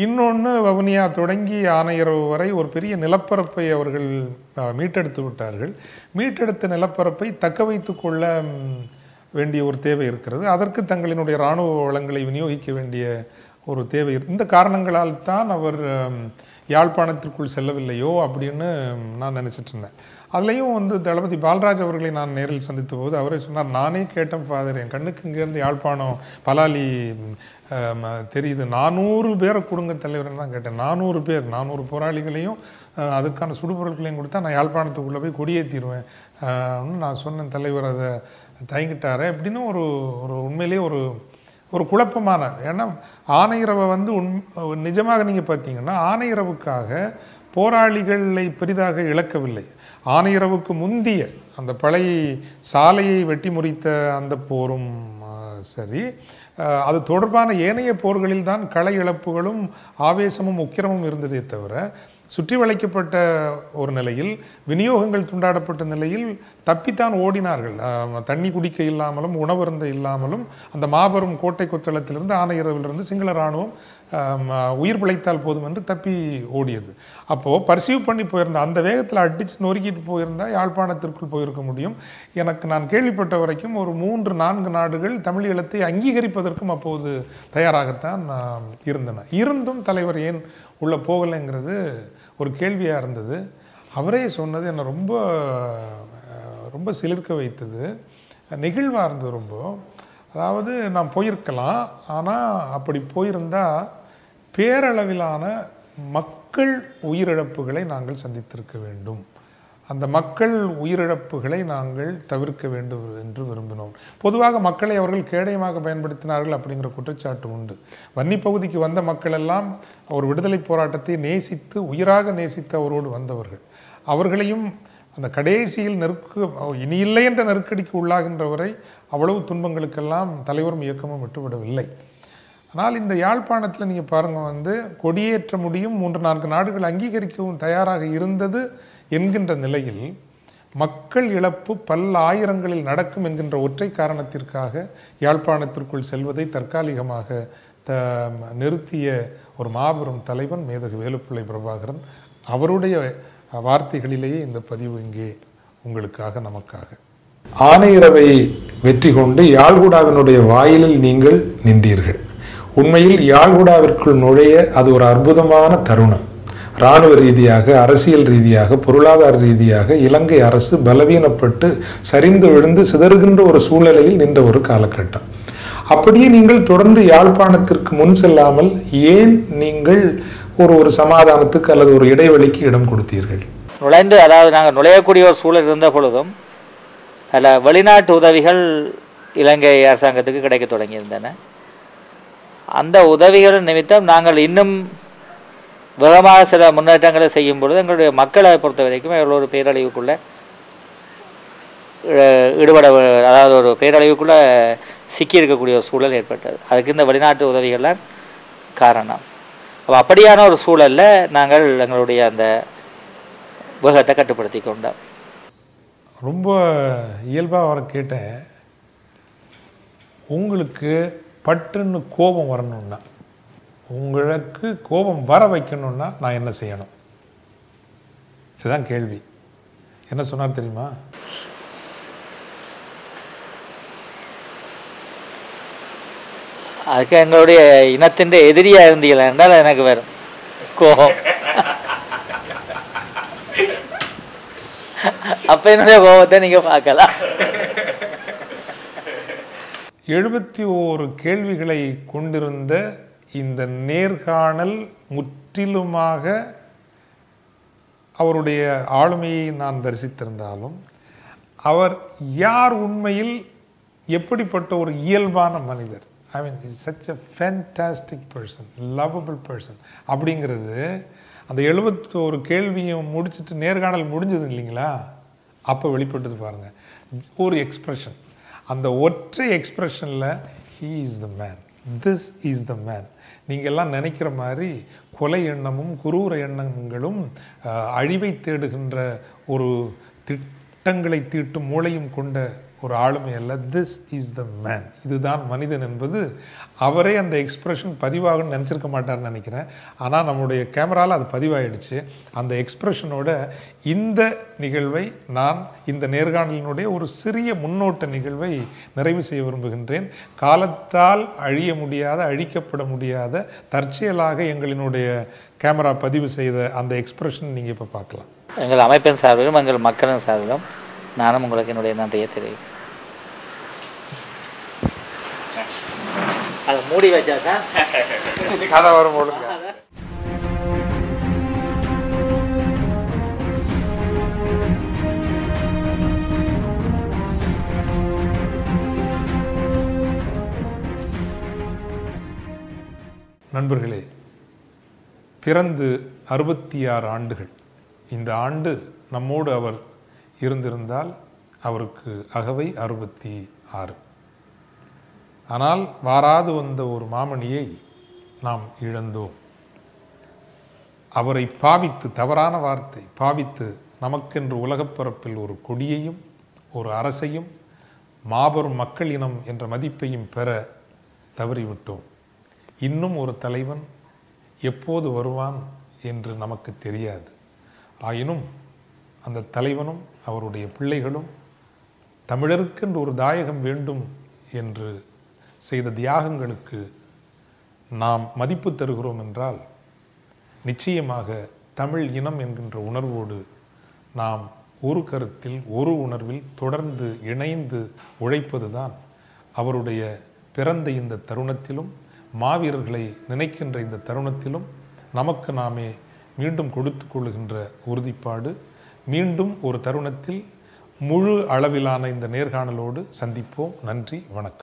இன்னொன்று வவுனியா தொடங்கி ஆணையரவு வரை ஒரு பெரிய நிலப்பரப்பை அவர்கள் மீட்டெடுத்து விட்டார்கள். மீட்டெடுத்த நிலப்பரப்பை தக்க வைத்து கொள்ள வேண்டிய ஒரு தேவை இருக்கிறது. அதற்கு தங்களினுடைய இராணுவ வளங்களை விநியோகிக்க வேண்டிய ஒரு தேவை இந்த காரணங்களால் தான் அவர் யாழ்ப்பாணத்திற்குள் செல்லவில்லையோ அப்படின்னு நான் நினச்சிட்டு இருந்தேன். அதுலேயும் வந்து தளபதி பால்ராஜ் அவர்களை நான் நேரில் சந்தித்த போது அவரே சொன்னார் நானே கேட்டேன் ஃபாதர் என் கண்ணுக்கு இங்கேருந்து யாழ்ப்பாணம் பலாலி தெரியுது. நானூறு பேரை கொடுங்க தலைவர்னு தான் கேட்டேன். நானூறு பேர் நானூறு போராளிகளையும் அதுக்கான சுடுபொருட்களையும் கொடுத்தா நான் யாழ்ப்பாணத்துக்குள்ளே போய் கொடியேற்றிடுவேன் நான் சொன்னேன் தலைவர் அதை தயங்கிட்டாரே. அப்படின்னு ஒரு ஒரு உண்மையிலேயே ஒரு ஒரு குழப்பமான ஏன்னா ஆணையரவை வந்து உண் நிஜமாக நீங்கள் பார்த்தீங்கன்னா ஆணையரவுக்காக போராளிகளை பெரிதாக இழக்கவில்லை. ஆணையரவுக்கு முந்திய அந்த பழைய சாலையை வெட்டி முறித்த அந்த போரும் சரி. அது தொடர்பான ஏனைய போர்களில் தான் களை இழப்புகளும் ஆவேசமும் உக்கிரமும் இருந்ததே தவிர சுற்றி வளைக்கப்பட்ட ஒரு நிலையில் விநியோகங்கள் துண்டாடப்பட்ட நிலையில் தப்பித்தான் ஓடினார்கள். தண்ணி குடிக்க இல்லாமலும் உணவருந்த இல்லாமலும் அந்த மாபெரும் கோட்டை கொத்தளத்திலிருந்து ஆணையரவிலிருந்து சிங்கள இராணுவம் உயிர் பிழைத்தால் போதும் என்று தப்பி ஓடியது. அப்போது பர்சீவ் பண்ணி போயிருந்த அந்த வேகத்தில் அடித்து நொறுக்கிட்டு போயிருந்தால் யாழ்ப்பாணத்திற்குள் போயிருக்க முடியும். எனக்கு நான் கேள்விப்பட்ட வரைக்கும் ஒரு மூன்று நான்கு நாடுகள் தமிழ் ஈழத்தை அங்கீகரிப்பதற்கும் அப்போது தயாராகத்தான் இருந்தன. இருந்தும் தலைவர் ஏன் உள்ளே போகலைங்கிறது ஒரு கேள்வியாக இருந்தது. அவரே சொன்னது என்னை ரொம்ப ரொம்ப சிலிர்க்க வைத்தது. நெகிழ்வாக இருந்தது ரொம்ப. அதாவது நான் போயிருக்கலாம் ஆனால் அப்படி போயிருந்தால் பேரளவிலான மக்கள் உயிரிழப்புகளை நாங்கள் சந்தித்திருக்க வேண்டும். அந்த மக்கள் உயிரிழப்புகளை நாங்கள் தவிர்க்க வேண்டும் என்று விரும்பினோம். பொதுவாக மக்களை அவர்கள் கேடயமாக பயன்படுத்தினார்கள் அப்படிங்கிற குற்றச்சாட்டு உண்டு. வன்னி பகுதிக்கு வந்த மக்கள் எல்லாம் அவர் விடுதலை போராட்டத்தை நேசித்து உயிராக நேசித்து அவரோடு வந்தவர்கள். அவர்களையும் அந்த கடைசியில் நெருக்கு இனி இல்லை என்ற நெருக்கடிக்கு உள்ளாகின்றவரை அவ்வளவு துன்பங்களுக்கெல்லாம் தலைவரும் இயக்கமும் விட்டுவிடவில்லை. ஆனால் இந்த யாழ்ப்பாணத்தில் நீங்கள் பாருங்க வந்து கொடியேற்ற முடியும் மூன்று நான்கு நாடுகள் அங்கீகரிக்கவும் தயாராக இருந்தது என்கின்ற நிலையில் மக்கள் இழப்பு பல்ல ஆயிரங்களில் நடக்கும் என்கின்ற ஒற்றை காரணத்திற்காக யாழ்ப்பாணத்திற்குள் செல்வதை தற்காலிகமாக த நிறுத்திய ஒரு மாபெரும் தலைவன் மேதகு வேலுப்பிள்ளை பிரபாகரன். அவருடைய வார்த்தைகளிலேயே இந்த பதிவு இங்கே உங்களுக்காக நமக்காக. ஆனையிறவை வெற்றி கொண்டு யாழ்குடாவினுடைய வாயிலில் நீங்கள் நின்றீர்கள். உண்மையில் யாழ்குடாவிற்குள் நுழைய அது ஒரு அற்புதமான தருணம். இராணுவ ரீதியாக அரசியல் ரீதியாக பொருளாதார ரீதியாக இலங்கை அரசு பலவீனப்பட்டு சரிந்து விழுந்து சிதறுகின்ற ஒரு சூழ்நிலையில் நின்ற ஒரு காலகட்டம். அப்படியே நீங்கள் தொடர்ந்து யாழ்ப்பாணத்திற்கு முன் செல்லாமல் ஏன் நீங்கள் ஒரு ஒரு சமாதானத்துக்கு அல்லது ஒரு இடைவெளிக்கு இடம் கொடுத்தீர்கள்? நுழைந்து அதாவது நாங்கள் நுழையக்கூடிய ஒரு சூழல் இருந்த பொழுதும் பல வெளிநாட்டு உதவிகள் இலங்கை அரசாங்கத்துக்கு கிடைக்க தொடங்கியிருந்தன. அந்த உதவிகள் நிமித்தம் நாங்கள் இன்னும் விதமாக சில முன்னேற்றங்களை செய்யும் பொழுது எங்களுடைய மக்களை பொறுத்த வரைக்கும் எவ்வளோ ஒரு பேரழிவுக்குள்ளே ஈடுபட அதாவது ஒரு பேரழிவுக்குள்ளே சிக்கியிருக்கக்கூடிய ஒரு சூழல் ஏற்பட்டது. அதுக்கு இந்த வெளிநாட்டு உதவிகள்லாம் காரணம். அப்போ அப்படியான ஒரு சூழல்ல நாங்கள் எங்களுடைய அந்த வேகத்தை கட்டுப்படுத்தி கொண்டோம். ரொம்ப இயல்பாக அவரை கேட்டேன். உங்களுக்கு பட்டுன்னு கோபம் வரணும்னா உங்களுக்கு கோபம் வர வைக்கணும்னா நான் என்ன செய்யணும்? இதுதான் கேள்வி. என்ன சொன்னார் தெரியுமா? அதுக்கு எங்களுடைய இனத்தின் எதிரியா இருந்தீங்களா என்றால் எனக்கு வரும். கோபம். அப்ப என்னுடைய கோபத்தை நீங்க பார்க்கலாம். எழுபத்தி ஓரு கேள்விகளை கொண்டிருந்த இந்த நேர்காணல் முற்றிலுமாக அவருடைய ஆளுமையை நான் தரிசித்திருந்தாலும் அவர் யார் உண்மையில் எப்படிப்பட்ட ஒரு இயல்பான மனிதர்? I mean is such a fantastic person lovable person அப்படிங்கிறது அந்த எழுபத்தோரு கேள்வியும் முடிச்சுட்டு நேர்காணல் முடிஞ்சது இல்லைங்களா? அப்போ வெளிப்பட்டது பாருங்கள் ஒரு எக்ஸ்ப்ரெஷன் அந்த ஒற்றை எக்ஸ்ப்ரெஷனில் he is the man this is the man நீங்கள்லாம் நினைக்கிற மாதிரி கொலை எண்ணமும் குரூர எண்ணங்களும் அழிவை தேடுகின்ற ஒரு திட்டங்களை தீட்டும் மூளையும் கொண்ட ஒரு ஆளுமை அல்ல. திஸ் இஸ் த மேன் இதுதான் மனிதன் என்பது அவரே அந்த எக்ஸ்பிரஷன் பதிவாகும்னு நினச்சிருக்க மாட்டார்னு நினைக்கிறேன். ஆனால் நம்முடைய கேமராவில் அது பதிவாயிடுச்சு. அந்த எக்ஸ்ப்ரெஷனோட இந்த நிகழ்வை நான் இந்த நேர்காணலினுடைய ஒரு சிறிய முன்னோட்ட நிகழ்வை நிறைவு செய்ய விரும்புகின்றேன். காலத்தால் அழிய முடியாத அழிக்கப்பட முடியாத தற்செயலாக எங்களினுடைய கேமரா பதிவு செய்த அந்த எக்ஸ்பிரஷன் நீங்கள் இப்போ பார்க்கலாம். எங்கள் அமைப்பின் சார்பிலும் எங்கள் மக்களின் சார்பிலும் நானும் உங்களுக்கு என்னுடைய நன்றியை தெரிவிக்கிறேன். அதை மூடி வச்சா தான் கதை வரும் ஒழுங்க. நண்பர்களே பிறந்து அறுபத்தி ஆறு ஆண்டுகள். இந்த ஆண்டு நம்மோடு அவர் இருந்திருந்தால் அவருக்கு அகவை அறுபத்தி ஆறு. ஆனால் வாராது வந்த ஒரு மாமணியை நாம் இழந்தோம். அவரை பாவித்து தவறான வார்த்தை பாவித்து நமக்கென்று உலகப் பரப்பில் ஒரு கொடியையும் ஒரு அரசையும் மாபெரும் மக்கள் இனம் என்ற மதிப்பையும் பெற தவறிவிட்டோம். இன்னும் ஒரு தலைவன் எப்போது வருவான் என்று நமக்கு தெரியாது. ஆயினும் அந்த தலைவனும் அவருடைய பிள்ளைகளும் தமிழருக்கென்று ஒரு தாயகம் வேண்டும் என்று செய்த தியாகங்களுக்கு நாம் மதிப்பு தருகிறோம் என்றால் நிச்சயமாக தமிழ் இனம் என்கின்ற உணர்வோடு நாம் ஒரு கருத்தில் ஒரு உணர்வில் தொடர்ந்து இணைந்து உழைப்பதுதான் அவருடைய பிறந்த இந்த தருணத்திலும் மாவீரர்களை நினைக்கின்ற இந்த தருணத்திலும் நமக்கு நாமே மீண்டும் கொடுத்து கொள்ளுகின்ற உறுதிப்பாடு. மீண்டும் ஒரு தருணத்தில் முழு அளவிலான இந்த நேர்காணலோடு சந்திப்போம். நன்றி வணக்கம்.